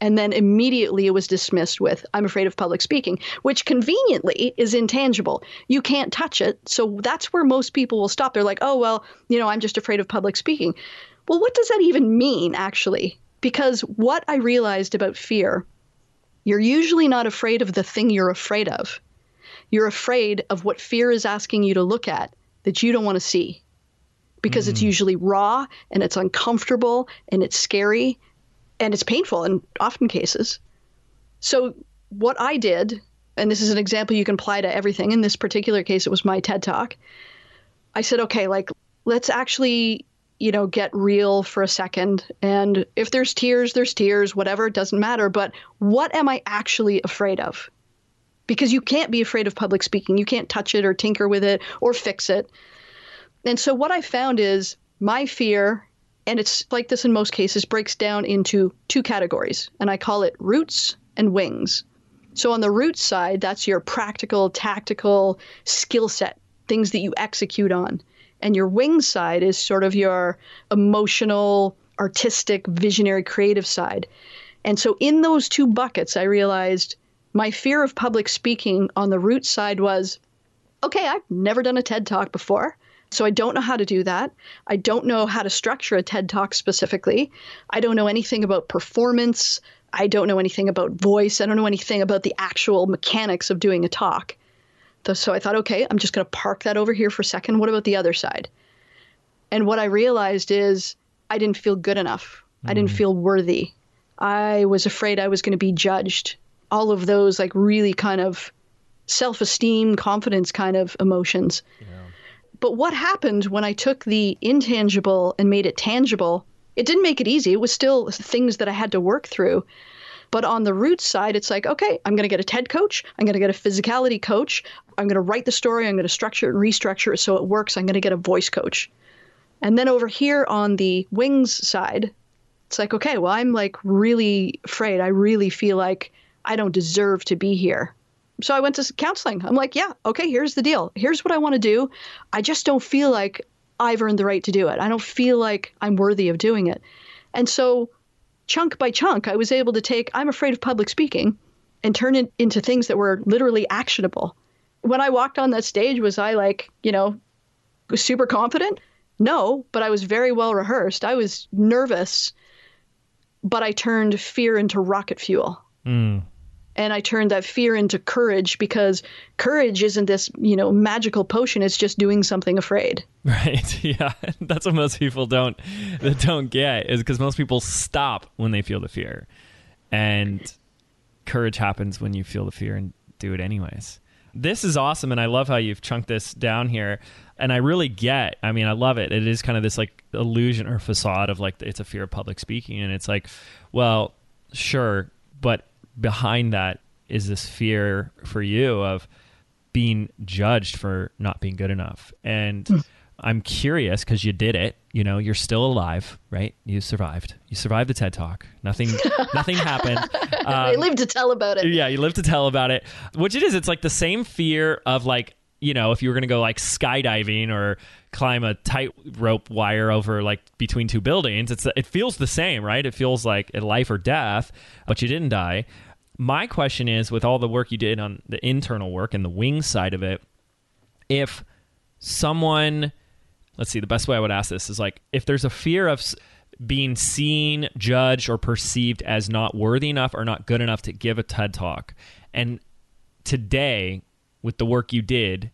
And then immediately it was dismissed with, I'm afraid of public speaking, which conveniently is intangible. You can't touch it. So that's where most people will stop. They're like, oh, well, you know, I'm just afraid of public speaking. Well, what does that even mean, actually? Because what I realized about fear you're usually not afraid of the thing you're afraid of. You're afraid of what fear is asking you to look at that you don't want to see because mm-hmm. it's usually raw and it's uncomfortable and it's scary and it's painful in often cases. So, what I did, and this is an example you can apply to everything, in this particular case, it was my TED Talk. I said, okay, like, let's actually you know, get real for a second. And if there's tears, there's tears, whatever, it doesn't matter. But what am I actually afraid of? Because you can't be afraid of public speaking. You can't touch it or tinker with it or fix it. And so what I found is my fear, and it's like this in most cases, breaks down into two categories. And I call it roots and wings. So on the roots side, that's your practical, tactical skill set, things that you execute on and your wing side is sort of your emotional, artistic, visionary, creative side. And so in those two buckets, I realized my fear of public speaking on the root side was okay, I've never done a TED talk before. So I don't know how to do that. I don't know how to structure a TED talk specifically. I don't know anything about performance, I don't know anything about voice. I don't know anything about the actual mechanics of doing a talk. So I thought, okay, I'm just going to park that over here for a second. What about the other side? And what I realized is I didn't feel good enough. Mm. I didn't mm. feel worthy. I was afraid I was going to be judged. All of those, like, really kind of self esteem, confidence kind of emotions. Yeah. But what happened when I took the intangible and made it tangible? It didn't make it easy. It was still things that I had to work through. But on the root side, it's like, okay, I'm going to get a TED coach. I'm going to get a physicality coach. I'm going to write the story. I'm going to structure it and restructure it so it works. I'm going to get a voice coach. And then over here on the wings side, it's like, okay, well, I'm like really afraid. I really feel like I don't deserve to be here. So I went to counseling. I'm like, yeah, okay, here's the deal. Here's what I want to do. I just don't feel like I've earned the right to do it. I don't feel like I'm worthy of doing it. And so chunk by chunk, I was able to take I'm afraid of public speaking and turn it into things that were literally actionable. When I walked on that stage, was I like, you know, super confident? No, but I was very well rehearsed. I was nervous, but I turned fear into rocket fuel. Mm and I turned that fear into courage because courage isn't this, you know, magical potion. It's just doing something afraid. <laughs> Right. <laughs> Yeah. That's what most people don't that don't get is because most people stop when they feel the fear, and courage happens when you feel the fear and do it anyways. This is awesome, and I love how you've chunked this down here. And I really get. I mean, I love it. It is kind of this like illusion or facade of like it's a fear of public speaking, and it's like, well, sure, but behind that is this fear for you of being judged for not being good enough. And mm. I'm curious because you did it. You know, you're still alive, right? You survived. You survived the TED Talk. Nothing, <laughs> nothing happened. Um, I live to tell about it. Yeah, you live to tell about it. Which it is. It's like the same fear of like you know, if you were going to go like skydiving or climb a tightrope wire over like between two buildings, it's it feels the same, right? It feels like a life or death, but you didn't die. My question is, with all the work you did on the internal work and the wing side of it, if someone, let's see, the best way I would ask this is like, if there's a fear of being seen, judged, or perceived as not worthy enough or not good enough to give a TED talk, and today with the work you did,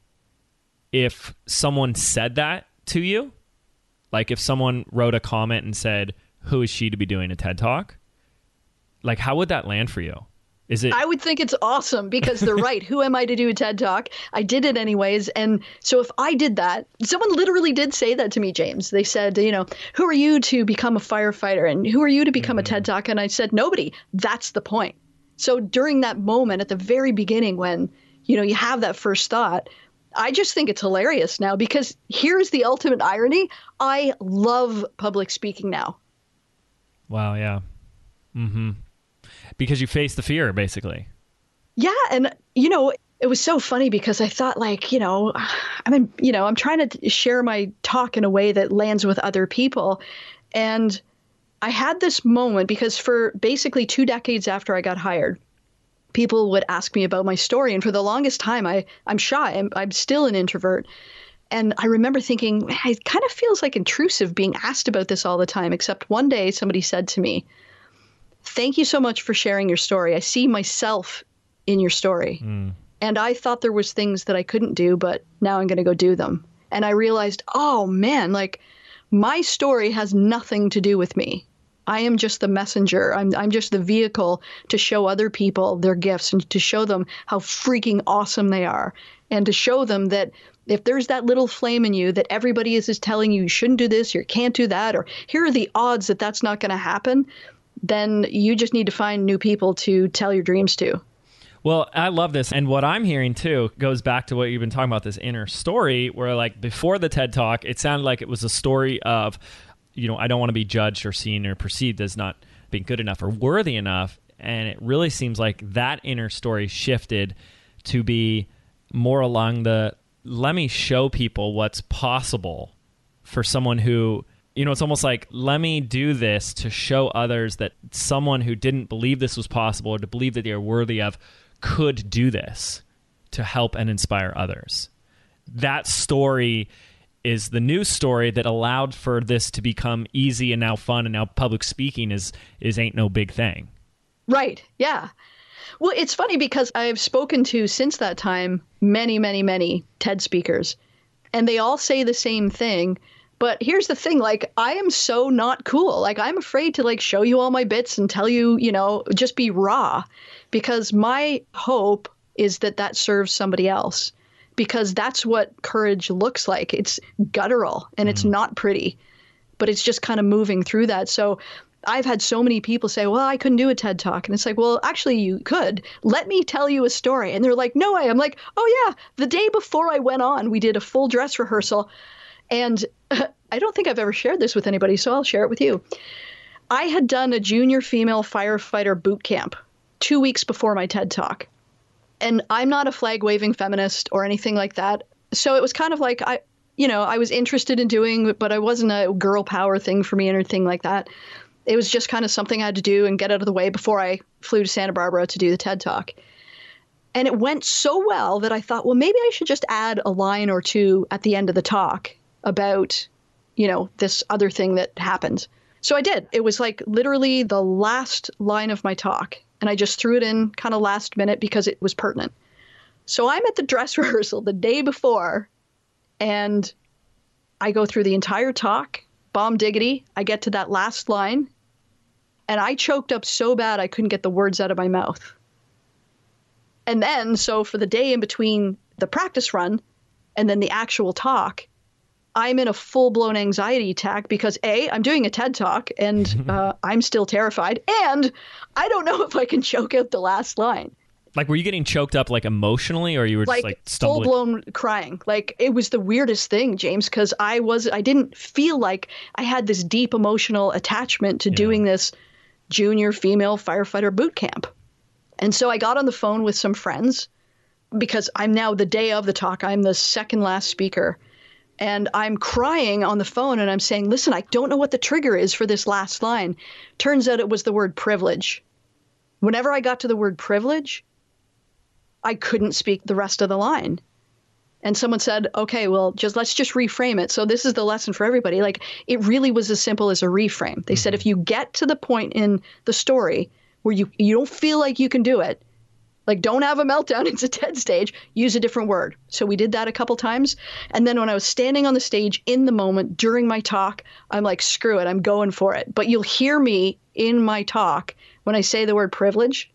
if someone said that to you, like if someone wrote a comment and said, Who is she to be doing a TED talk? Like, how would that land for you? Is it? I would think it's awesome because they're <laughs> right. Who am I to do a TED talk? I did it anyways. And so if I did that, someone literally did say that to me, James. They said, you know, who are you to become a firefighter? And who are you to become mm-hmm. a TED talk? And I said, nobody. That's the point. So during that moment at the very beginning when you know, you have that first thought. I just think it's hilarious now because here's the ultimate irony. I love public speaking now. Wow, yeah. Mhm. Because you face the fear basically. Yeah, and you know, it was so funny because I thought like, you know, I mean, you know, I'm trying to share my talk in a way that lands with other people and I had this moment because for basically 2 decades after I got hired, people would ask me about my story. And for the longest time, I, I'm shy. I'm, I'm still an introvert. And I remember thinking, it kind of feels like intrusive being asked about this all the time. Except one day somebody said to me, Thank you so much for sharing your story. I see myself in your story. Mm. And I thought there was things that I couldn't do, but now I'm going to go do them. And I realized, oh man, like my story has nothing to do with me. I am just the messenger. I'm, I'm just the vehicle to show other people their gifts and to show them how freaking awesome they are. And to show them that if there's that little flame in you that everybody is, is telling you you shouldn't do this, you can't do that, or here are the odds that that's not going to happen, then you just need to find new people to tell your dreams to. Well, I love this. And what I'm hearing too goes back to what you've been talking about this inner story, where like before the TED Talk, it sounded like it was a story of you know, I don't want to be judged or seen or perceived as not being good enough or worthy enough. And it really seems like that inner story shifted to be more along the let me show people what's possible for someone who you know it's almost like let me do this to show others that someone who didn't believe this was possible or to believe that they're worthy of could do this to help and inspire others that story is the news story that allowed for this to become easy and now fun and now public speaking is is ain't no big thing. Right. Yeah. Well, it's funny because I've spoken to since that time many, many, many TED speakers, and they all say the same thing. But here's the thing like, I am so not cool. Like, I'm afraid to like show you all my bits and tell you, you know, just be raw because my hope is that that serves somebody else because that's what courage looks like. It's guttural and it's mm. not pretty, but it's just kind of moving through that. So I've had so many people say, Well, I couldn't do a TED talk. And it's like, Well, actually, you could. Let me tell you a story. And they're like, No way. I'm like, Oh, yeah. The day before I went on, we did a full dress rehearsal. And <laughs> I don't think I've ever shared this with anybody, so I'll share it with you. I had done a junior female firefighter boot camp two weeks before my TED talk. And I'm not a flag waving feminist or anything like that. So it was kind of like I, you know, I was interested in doing, but I wasn't a girl power thing for me or anything like that. It was just kind of something I had to do and get out of the way before I flew to Santa Barbara to do the TED talk. And it went so well that I thought, well, maybe I should just add a line or two at the end of the talk about, you know, this other thing that happened. So I did. It was like literally the last line of my talk and I just threw it in kind of last minute because it was pertinent. So I'm at the dress <laughs> rehearsal the day before, and I go through the entire talk, bomb diggity. I get to that last line, and I choked up so bad I couldn't get the words out of my mouth. And then, so for the day in between the practice run and then the actual talk, I'm in a full blown anxiety attack because A, I'm doing a TED talk and <laughs> uh, I'm still terrified. And I don't know <laughs> if I can choke out the last line. Like, were you getting choked up like emotionally or you were like, just like? Full blown crying. Like, it was the weirdest thing, James, because I was, I didn't feel like I had this deep emotional attachment to yeah. doing this junior female firefighter boot camp. And so I got on the phone with some friends because I'm now the day of the talk, I'm the second last speaker and I'm crying on the phone and I'm saying, listen, I don't know what the trigger is for this last line. Turns out it was the word privilege. Whenever I got to the word privilege, I couldn't speak the rest of the line. And someone said, okay, well, just let's just reframe it. So this is the lesson for everybody. Like it really was as simple as a reframe. They mm-hmm. said if you get to the point in the story where you you don't feel like you can do it, like, don't have a meltdown. <laughs> It's a TED stage. Use a different word. So we did that a couple times. And then when I was standing on the stage in the moment during my talk, I'm like, screw it, I'm going for it. But you'll hear me in my talk when I say the word privilege,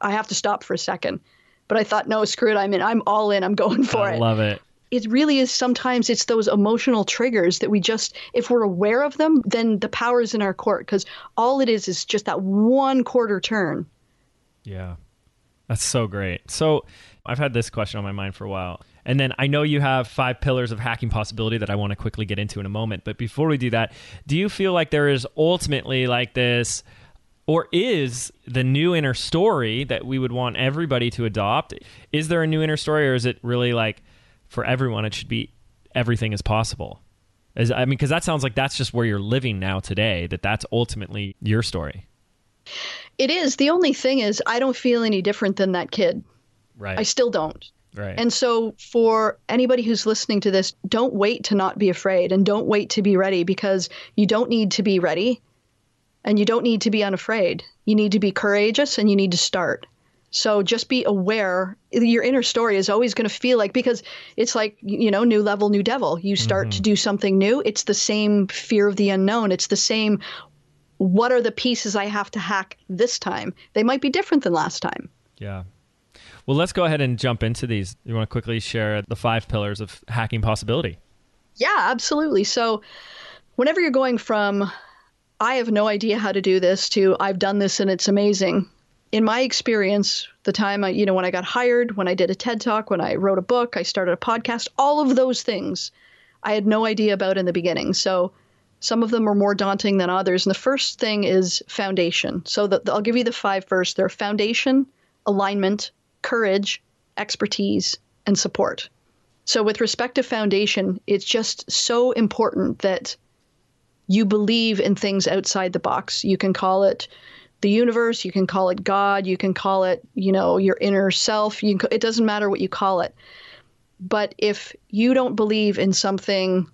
I have to stop for a second. But I thought, no, screw it, I'm in. I'm all in. I'm going for I it. I love it it really is sometimes it's those emotional triggers that we just if we're aware of them then the power is in our court because all it is is just that one quarter turn yeah that's so great. So I've had this question on my mind for a while. And then I know you have five pillars of hacking possibility that I want to quickly get into in a moment. But before we do that, do you feel like there is ultimately like this, or is the new inner story that we would want everybody to adopt? Is there a new inner story, or is it really like for everyone, it should be everything is possible? As, I mean, because that sounds like that's just where you're living now today, that that's ultimately your story. It is. The only thing is, I don't feel any different than that kid. Right. I still don't. Right. And so, for anybody who's listening to this, don't wait to not be afraid and don't wait to be ready because you don't need to be ready and you don't need to be unafraid. You need to be courageous and you need to start. So just be aware. Your inner story is always going to feel like, because it's like, you know, new level, new devil. You start mm-hmm. to do something new. It's the same fear of the unknown. It's the same what are the pieces I have to hack this time? They might be different than last time. Yeah. Well, let's go ahead and jump into these. You want to quickly share the five pillars of hacking possibility? Yeah, absolutely. So, whenever you're going from, I have no idea how to do this, to I've done this and it's amazing, in my experience, the time I, you know, when I got hired, when I did a TED talk, when I wrote a book, I started a podcast, all of those things I had no idea about in the beginning. So, some of them are more daunting than others. And the first thing is foundation. So the, the, I'll give you the five first. They're foundation, alignment, courage, expertise, and support. So with respect to foundation, it's just so important that you believe in things outside the box. You can call it the universe, you can call it God, you can call it, you know, your inner self. You can, it doesn't matter what you call it. But if you don't believe in something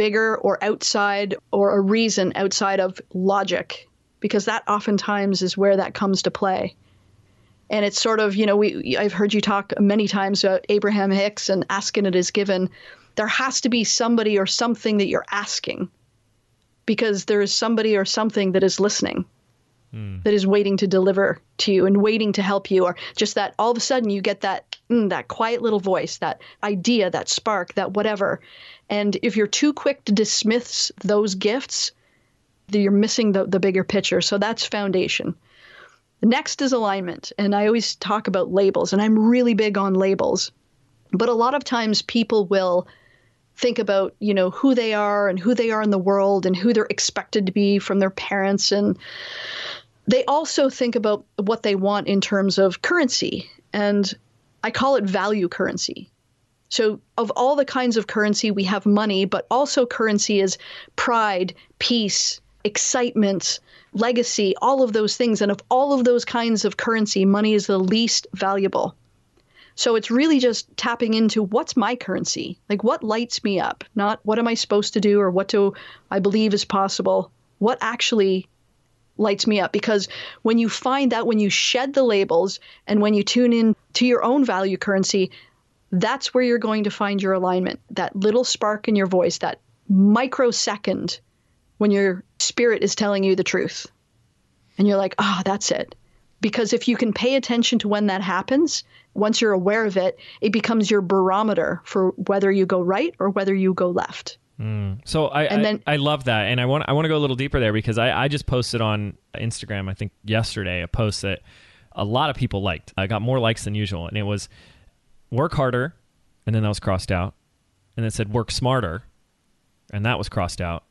bigger or outside or a reason outside of logic, because that oftentimes is where that comes to play. And it's sort of, you know, we I've heard you talk many times about Abraham Hicks and asking it is given. There has to be somebody or something that you're asking because there is somebody or something that is listening. Mm. That is waiting to deliver to you and waiting to help you, or just that all of a sudden you get that mm, that quiet little voice, that idea, that spark, that whatever. And if you're too quick to dismiss those gifts, you're missing the, the bigger picture. So that's foundation. Next is alignment. And I always talk about labels, and I'm really big on labels. But a lot of times people will think about, you know, who they are and who they are in the world and who they're expected to be from their parents. And they also think about what they want in terms of currency. And I call it value currency. So, of all the kinds of currency, we have money, but also currency is pride, peace, excitement, legacy, all of those things. And of all of those kinds of currency, money is the least valuable. So it's really just tapping into what's my currency? Like what lights me up? Not what am I supposed to do or what do I believe is possible? What actually lights me up? Because when you find that, when you shed the labels and when you tune in to your own value currency, that's where you're going to find your alignment. That little spark in your voice, that microsecond when your spirit is telling you the truth. And you're like, oh, that's it. Because if you can pay attention to when that happens, once you're aware of it, it becomes your barometer for whether you go right or whether you go left. Mm. So I, and then, I, I love that, and I want I want to go a little deeper there because I, I just posted on Instagram I think yesterday a post that a lot of people liked. I got more likes than usual, and it was work harder, and then that was crossed out, and it said work smarter, and that was crossed out,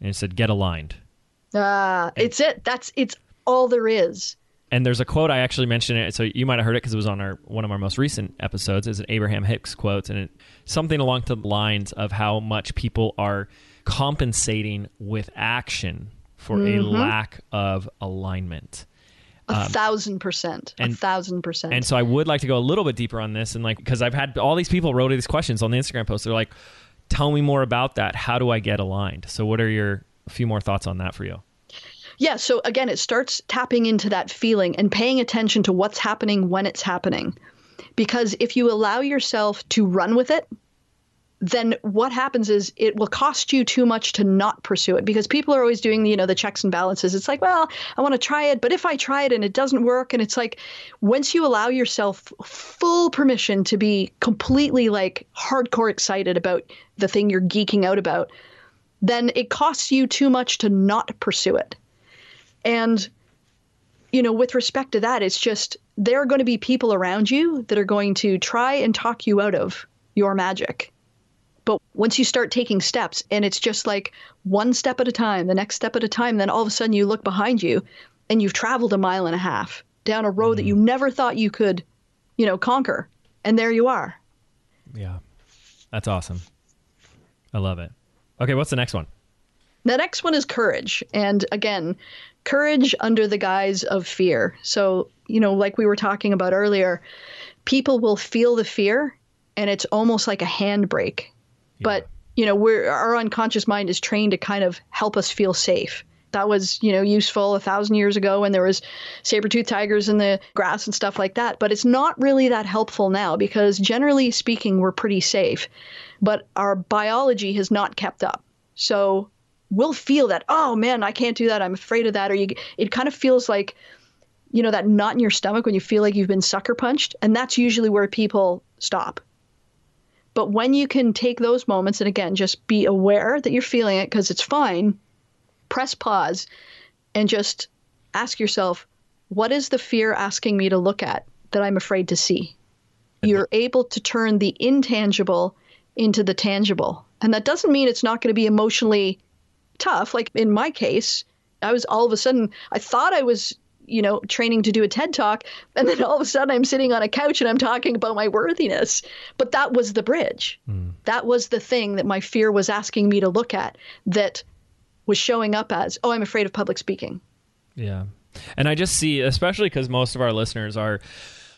and it said get aligned. Ah, uh, it's it. That's it's all there is. And there's a quote I actually mentioned it, so you might have heard it because it was on our one of our most recent episodes. Is an Abraham Hicks quote, and it something along the lines of how much people are compensating with action for mm-hmm. a lack of alignment. A um, thousand percent. And, a thousand percent. And so I would like to go a little bit deeper on this, and like because I've had all these people wrote these questions on the Instagram post. They're like, tell me more about that. How do I get aligned? So, what are your a few more thoughts on that for you? Yeah, so again, it starts tapping into that feeling and paying attention to what's happening when it's happening. Because if you allow yourself to run with it, then what happens is it will cost you too much to not pursue it. Because people are always doing you know the checks and balances. It's like well i want to try it but if i try it and it doesn't work and it's like once you allow yourself full permission to be completely like hardcore excited about the thing you're geeking out about then it costs you too much to not pursue it and you know with respect to that it's just there are going to be people around you that are going to try and talk you out of your magic but once you start taking steps and it's just like one step at a time, the next step at a time, then all of a sudden you look behind you and you've traveled a mile and a half down a road mm-hmm. that you never thought you could, you know, conquer. And there you are. Yeah. That's awesome. I love it. Okay, what's the next one? The next one is courage. And again, courage under the guise of fear. So, you know, like we were talking about earlier, people will feel the fear and it's almost like a handbrake. But you know, we're our unconscious mind is trained to kind of help us feel safe. That was, you know, useful a thousand years ago when there was saber-toothed tigers in the grass and stuff like that. But it's not really that helpful now because generally speaking, we're pretty safe. But our biology has not kept up. So we'll feel that, oh man, I can't do that. I'm afraid of that. Or you it kind of feels like, you know, that knot in your stomach when you feel like you've been sucker punched. And that's usually where people stop but when you can take those moments and again, just be aware that you're feeling it because it's fine, press pause and just ask yourself, what is the fear asking me to look at that I'm afraid to see? You're able to turn the intangible into the tangible. And that doesn't mean it's not going to be emotionally tough. Like in my case, I was all of a sudden, I thought I was you know, training to do a TED talk. And then all of a sudden I'm sitting on a couch and I'm talking about my worthiness. But that was the bridge. Mm. That was the thing that my fear was asking me to look at that was showing up as, oh, I'm afraid of public speaking. Yeah. And I just see, especially because most of our listeners are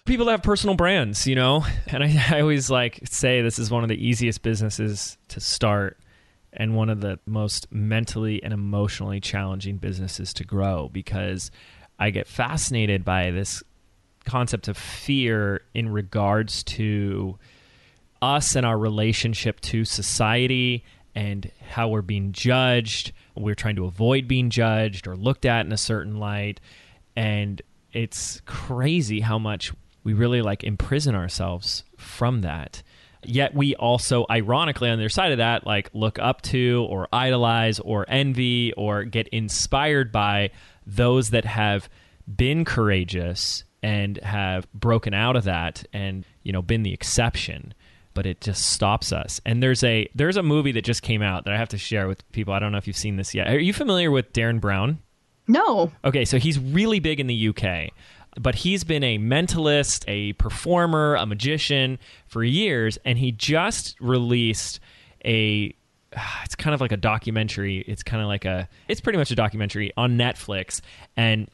people that have personal brands, you know? And I, <laughs> I always like say this is one of the easiest businesses to start and one of the most mentally and emotionally challenging businesses to grow because I get fascinated by this concept of fear in regards to us and our relationship to society and how we're being judged. We're trying to avoid being judged or looked at in a certain light. And it's crazy how much we really like imprison ourselves from that. Yet we also, ironically, on the other side of that, like look up to or idolize or envy or get inspired by those that have been courageous and have broken out of that and you know been the exception. But it just stops us. And there's a there's a movie that just came out that i have to share with people. I don't know if you've seen this yet. Are you familiar with Derren Brown? No. Okay so he's really big in the uk but he's been a mentalist a performer a magician for years and he just released a <sighs> it's kind of like a documentary it's kind of like a it's pretty much a documentary on netflix and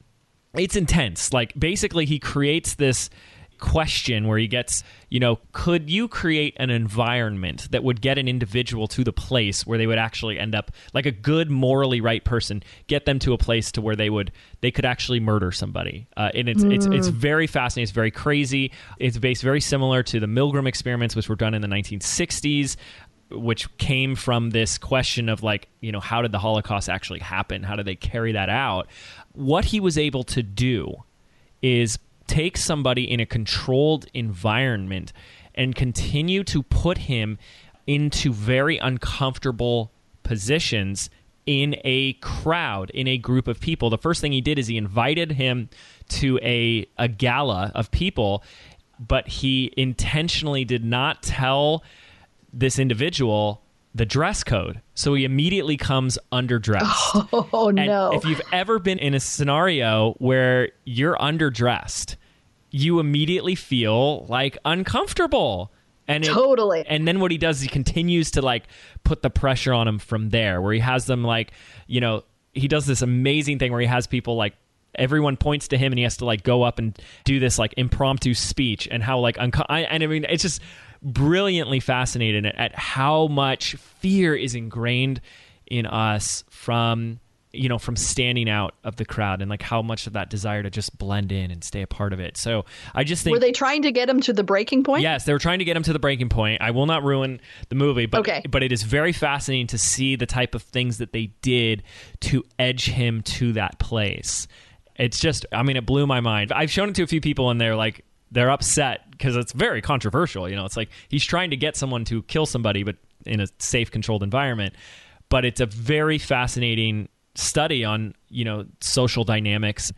it's intense. Like basically, he creates this question where he gets, you know, could you create an environment that would get an individual to the place where they would actually end up like a good morally right person, get them to a place to where they would they could actually murder somebody. Uh, and it's mm. it's it's very fascinating. It's very crazy. It's based very similar to the Milgram experiments, which were done in the 1960s which came from this question of like you know how did the holocaust actually happen how did they carry that out what he was able to do is take somebody in a controlled environment and continue to put him into very uncomfortable positions in a crowd, in a group of people. The first thing he did is he invited him to a, a gala of people, but he intentionally did not tell this individual the dress code. So he immediately comes underdressed. Oh, and no. If you've ever been in a scenario where you're underdressed, you immediately feel like uncomfortable. And it, totally. And then what he does is he continues to like put the pressure on him from there, where he has them like, you know, he does this amazing thing where he has people like everyone points to him and he has to like go up and do this like impromptu speech and how like unco- I, and I mean it's just brilliantly fascinated at how much fear is ingrained in us from you know from standing out of the crowd and like how much of that desire to just blend in and stay a part of it. So i just think were they trying to get him to the breaking point? Yes they were trying to get him to the breaking point. I will not ruin the movie but okay. but it is very fascinating to see the type of things that they did to edge him to that place. It's just i mean it blew my mind. I've shown it to a few people and they're like they're upset because it's very controversial. You know, it's like he's trying to get someone to kill somebody, but in a safe, controlled environment. But it's a very fascinating study on you know social dynamics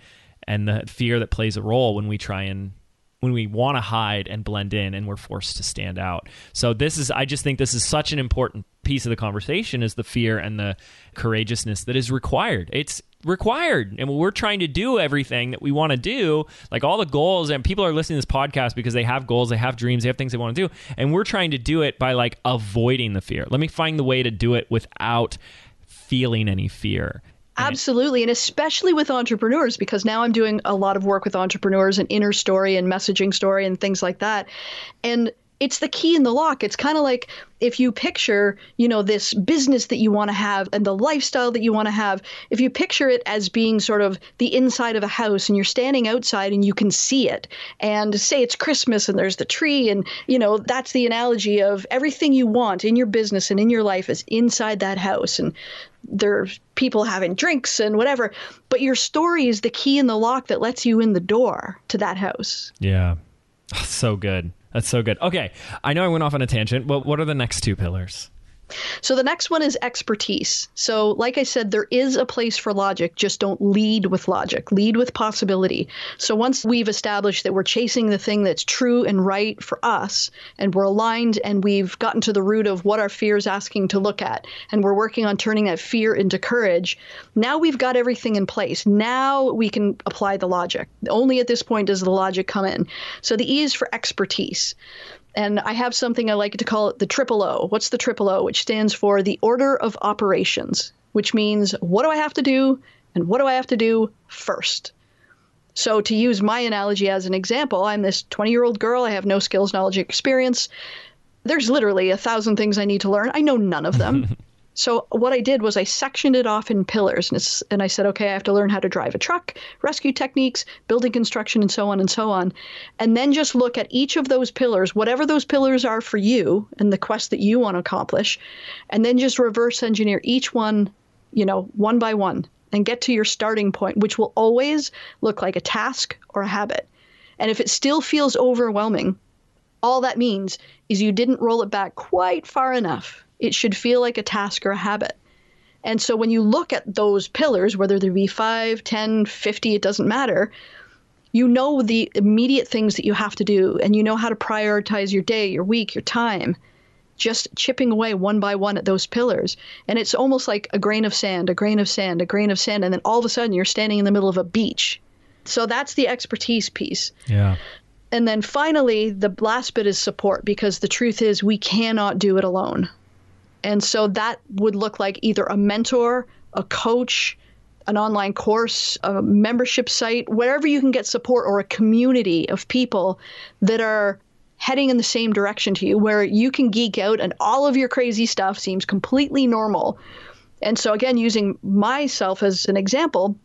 and the fear that plays a role when we try and when we want to hide and blend in and we're forced to stand out. So this is I just think this is such an important piece of the conversation is the fear and the courageousness that is required. It's required. And we're trying to do everything that we want to do, like all the goals, and people are listening to this podcast because they have goals, they have dreams, they have things they want to do. And we're trying to do it by like avoiding the fear. Let me find the way to do it without feeling any fear. Absolutely. And especially with entrepreneurs, because now I'm doing a lot of work with entrepreneurs and inner story and messaging story and things like that. And it's the key in the lock. It's kind of like if you picture, you know, this business that you want to have and the lifestyle that you want to have, if you picture it as being sort of the inside of a house and you're standing outside and you can see it, and say it's Christmas and there's the tree, and, you know, that's the analogy of everything you want in your business and in your life is inside that house. And there's people having drinks and whatever, but your story is the key in the lock that lets you in the door to that house. Yeah. <laughs> So good. That's so good. Okay, I know I went off on a tangent, but what are the next two pillars? So the next one is expertise. So, like I said, there is a place for logic, just don't lead with logic, lead with possibility. So, once we've established that we're chasing the thing that's true and right for us, and we're aligned and we've gotten to the root of what our fear is asking to look at, and we're working on turning that fear into courage, now we've got everything in place. Now we can apply the logic. Only at this point does the logic come in. So, the E is for expertise and I have something I like to call it the triple O. What's the triple O? Which stands for the order of operations, which means what do I have to do and what do I have to do first? So, to use my analogy as an example, I'm this 20 year old girl. I have no skills, knowledge, experience. There's literally a thousand things I need to learn. I know none of them. <laughs> So what I did was I sectioned it off in pillars, and, and, I said, okay, I have to learn how to drive a truck, rescue techniques, building construction, and so on and so on, and then just look at each of those pillars, whatever those pillars are for you and the quest that you want to accomplish, and then just reverse engineer each one, you know, one by one, and get to your starting point, which will always look like a task or a habit. And if it still feels overwhelming, all that means is you didn't roll it back quite far enough it should feel like a task or a habit. And so when you look at those pillars, whether they be 5, 10, 50, it doesn't matter, you know the immediate things that you have to do and you know how to prioritize your day, your week, your time, just chipping away one by one at those pillars. And it's almost like a grain of sand, a grain of sand, a grain of sand. And then all of a sudden you're standing in the middle of a beach. So that's the expertise piece. Yeah. And then finally, the last bit is support because the truth is we cannot do it alone. And so that would look like either a mentor, a coach, an online course, a membership site, wherever you can get support or a community of people that are heading in the same direction to you where you can geek out and all of your crazy stuff seems completely normal. And so, again, using myself as an example,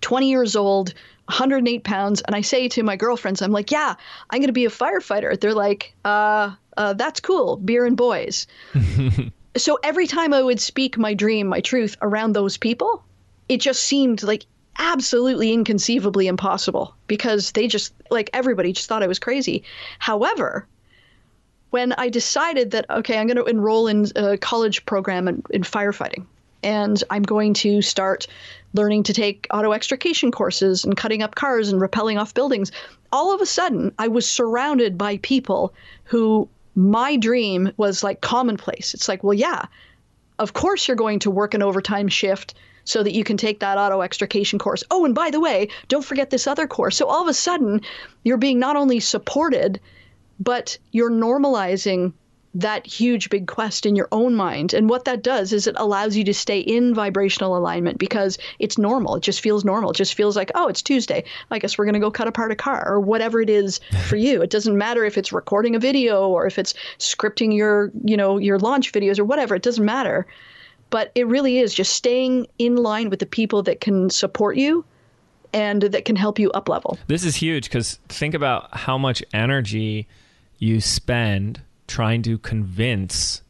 20 years old, 108 pounds, and I say to my girlfriends, I'm like, yeah, I'm going to be a firefighter. They're like, uh, uh, that's cool, beer and boys. <laughs> so every time I would speak my dream, my truth around those people, it just seemed like absolutely inconceivably impossible because they just like everybody just thought I was crazy. However, when I decided that okay, I'm going to enroll in a college program in, in firefighting, and I'm going to start learning to take auto extrication courses and cutting up cars and rappelling off buildings. All of a sudden, I was surrounded by people who my dream was like commonplace. It's like, well, yeah, of course you're going to work an overtime shift so that you can take that auto extrication course. Oh, and by the way, don't forget this other course. So all of a sudden, you're being not only supported, but you're normalizing that huge big quest in your own mind. And what that does is it allows you to stay in vibrational alignment because it's normal. It just feels normal. It just feels like, oh, it's Tuesday. I guess we're going to go cut apart a car or whatever it is for you. It doesn't matter if it's recording a video or if it's scripting your, you know, your launch videos or whatever. It doesn't matter. But it really is just staying in line with the people that can support you and that can help you up level. This is huge because think about how much energy you spend trying to convince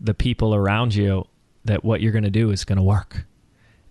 the people around you that what you're going to do is going to work.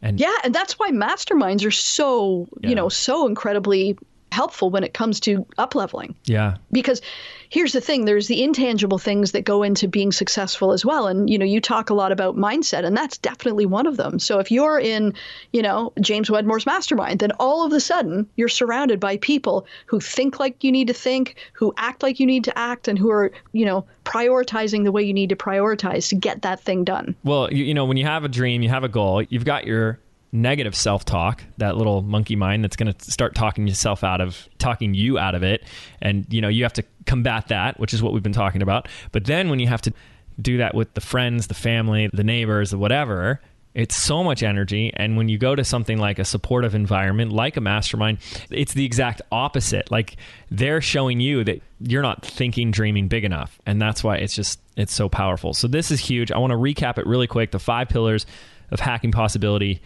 And yeah, and that's why masterminds are so, yeah. you know, so incredibly helpful when it comes to up leveling. Yeah. Because here's the thing there's the intangible things that go into being successful as well and you know you talk a lot about mindset and that's definitely one of them so if you're in you know james wedmore's mastermind then all of a sudden you're surrounded by people who think like you need to think who act like you need to act and who are you know prioritizing the way you need to prioritize to get that thing done well you, you know when you have a dream you have a goal you've got your negative self-talk that little monkey mind that's going to start talking yourself out of talking you out of it. And you know you have to combat that which is what we've been talking about. But then when you have to do that with the friends the family the neighbors whatever it's so much energy. And when you go to something like a supportive environment like a mastermind it's the exact opposite. Like they're showing you that you're not thinking dreaming big enough. And that's why it's just it's so powerful. So this is huge. I want to recap it really quick. The five pillars of hacking possibility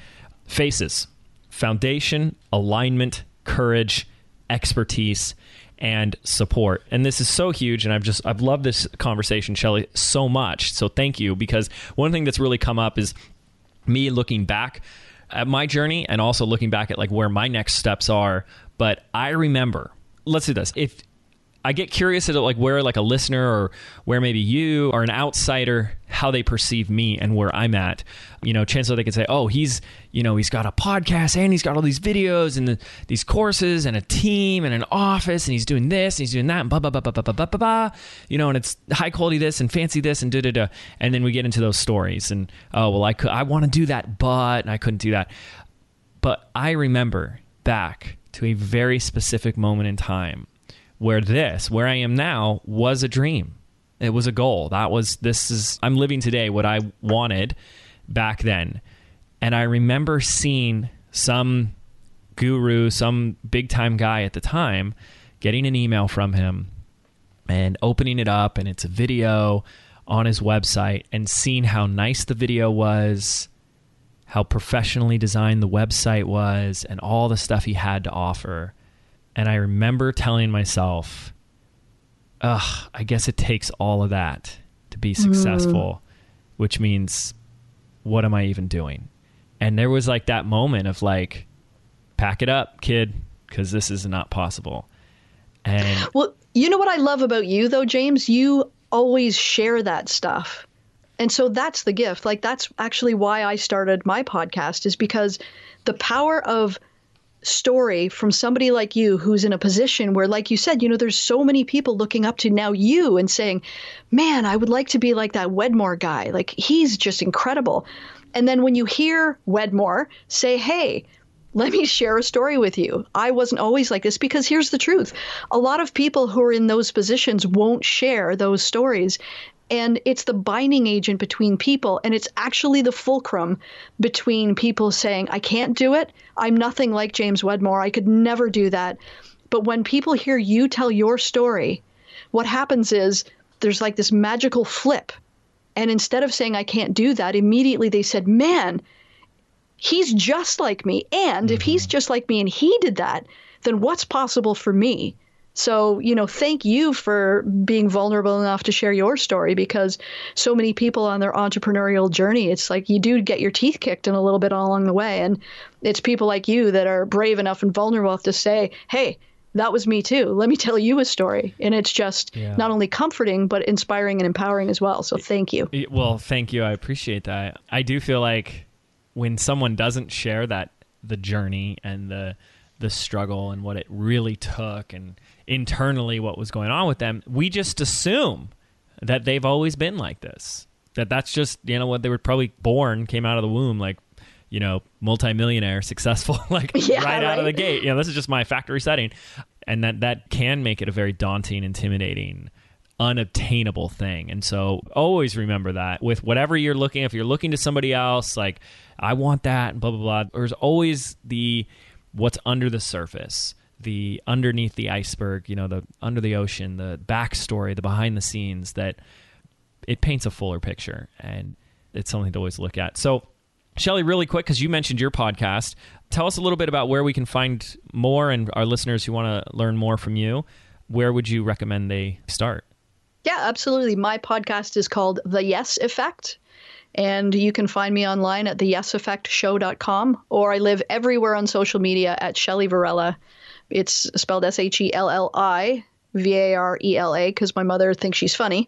faces foundation, alignment, courage, expertise, and support. And this is so huge. And I've just, I've loved this conversation, Shelli, so much. So thank you. Because one thing that's really come up is me looking back at my journey and also looking back at like where my next steps are. But I remember, let's do this. If I get curious at like where like a listener or where maybe you or an outsider how they perceive me and where I'm at. You know, chances they could say, "Oh, he's you know he's got a podcast and he's got all these videos and the, these courses and a team and an office and he's doing this and he's doing that and blah blah blah blah blah blah blah blah." You know, and it's high quality this and fancy this and da da da. And then we get into those stories and oh well, I could I want to do that, but and I couldn't do that. But I remember back to a very specific moment in time where this, where I am now, was a dream. It was a goal. That was, this is, I'm living today what I wanted back then. And I remember seeing some guru, some big time guy at the time, getting an email from him and opening it up, and it's a video on his website and seeing how nice the video was, how professionally designed the website was, and all the stuff he had to offer. And I remember telling myself, ugh, I guess it takes all of that to be successful, mm. which means what am I even doing? And there was like that moment of like, pack it up, kid, because this is not possible. And well, you know what I love about you though, James? You always share that stuff. And so that's the gift. Like that's actually why I started my podcast is because the power of story from somebody like you who's in a position where like you said you know there's so many people looking up to now you and saying man i would like to be like that wedmore guy like he's just incredible and then when you hear wedmore say hey let me share a story with you. I wasn't always like this because here's the truth. A lot of people who are in those positions won't share those stories. And it's the binding agent between people. And it's actually the fulcrum between people saying, I can't do it. I'm nothing like James Wedmore. I could never do that. But when people hear you tell your story, what happens is there's like this magical flip. And instead of saying, I can't do that, immediately they said, Man, he's just like me. And if he's mm-hmm. just like me and he did that, then what's possible for me? So, you know, thank you for being vulnerable enough to share your story because so many people on their entrepreneurial journey, it's like you do get your teeth kicked in a little bit along the way. And it's people like you that are brave enough and vulnerable enough to say, hey, that was me too. Let me tell you a story. And it's just yeah. not only comforting, but inspiring and empowering as well. So thank you. Well, thank you. I appreciate that. I do feel like when someone doesn't share that the journey and the the struggle and what it really took and internally what was going on with them, we just assume that they've always been like this. That that's just you know what they were probably born, came out of the womb like you know multimillionaire, <laughs> successful, like <laughs> yeah, right, right out of the gate. You know, this is just my factory setting, and that that can make it a very daunting, intimidating unobtainable thing. And so always remember that with whatever you're looking, if you're looking to somebody else, like, I want that, and blah, blah, blah, there's always the what's under the surface, the underneath the iceberg, you know, the under the ocean, the backstory, the behind the scenes that it paints a fuller picture. And it's something to always look at. So, Shelli, really quick, because you mentioned your podcast, tell us a little bit about where we can find more and our listeners who want to learn more from you. Where would you recommend they start? Yeah, absolutely. My podcast is called The Yes Effect. And you can find me online at theyeseffectshow.com, or I live everywhere on social media at Shelli Varela. It's spelled S H E L L I V A R E L A because my mother thinks she's funny.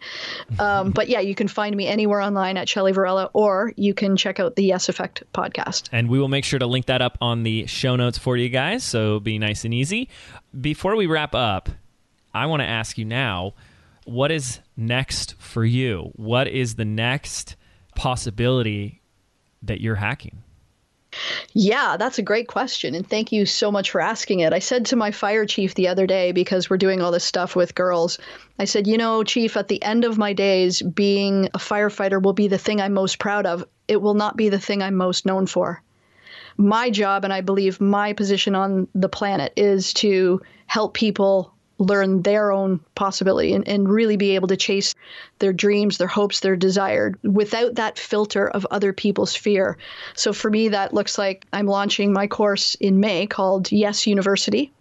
Um, but yeah, you can find me anywhere online at Shelli Varela, or you can check out the Yes Effect podcast. And we will make sure to link that up on the show notes for you guys, so be nice and easy. Before we wrap up, I want to ask you now what is next for you? What is the next possibility that you're hacking? Yeah, that's a great question. And thank you so much for asking it. I said to my fire chief the other day, because we're doing all this stuff with girls, I said, you know, chief, at the end of my days, being a firefighter will be the thing I'm most proud of. It will not be the thing I'm most known for. My job, and I believe my position on the planet, is to help people learn their own possibility and, and really be able to chase their dreams, their hopes, their desired without that filter of other people's fear. So for me, that looks like I'm launching my course in May called Yes University.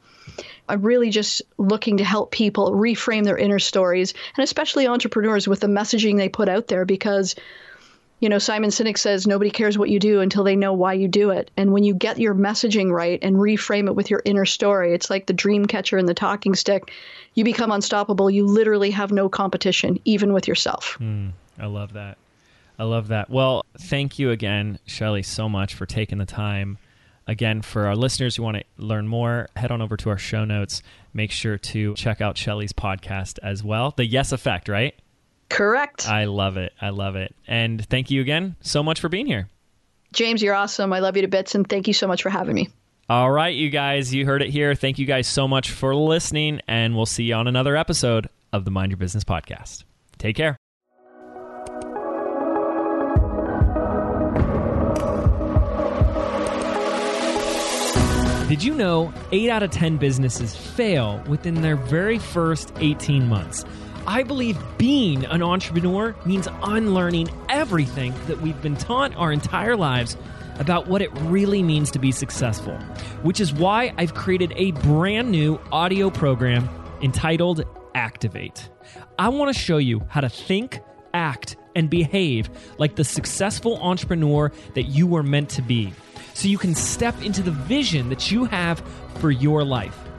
I'm really just looking to help people reframe their inner stories and especially entrepreneurs with the messaging they put out there because you know, Simon Sinek says nobody cares what you do until they know why you do it. And when you get your messaging right and reframe it with your inner story, it's like the dream catcher and the talking stick. You become unstoppable. You literally have no competition, even with yourself. Mm, I love that. I love that. Well, thank you again, Shelli, so much for taking the time. Again, for our listeners who want to learn more, head on over to our show notes. Make sure to check out Shelli's podcast as well. The Yes Effect, right? Correct. I love it. I love it. And thank you again so much for being here. James, you're awesome. I love you to bits, and thank you so much for having me. All right, you guys, you heard it here. Thank you guys so much for listening, and we'll see you on another episode of the Mind Your Business podcast. Take care. Did you know 8 out of 10 businesses fail within their very first 18 months? I believe being an entrepreneur means unlearning everything that we've been taught our entire lives about what it really means to be successful, which is why I've created a brand new audio program entitled Activate. I want to show you how to think, act, and behave like the successful entrepreneur that you were meant to be so you can step into the vision that you have for your life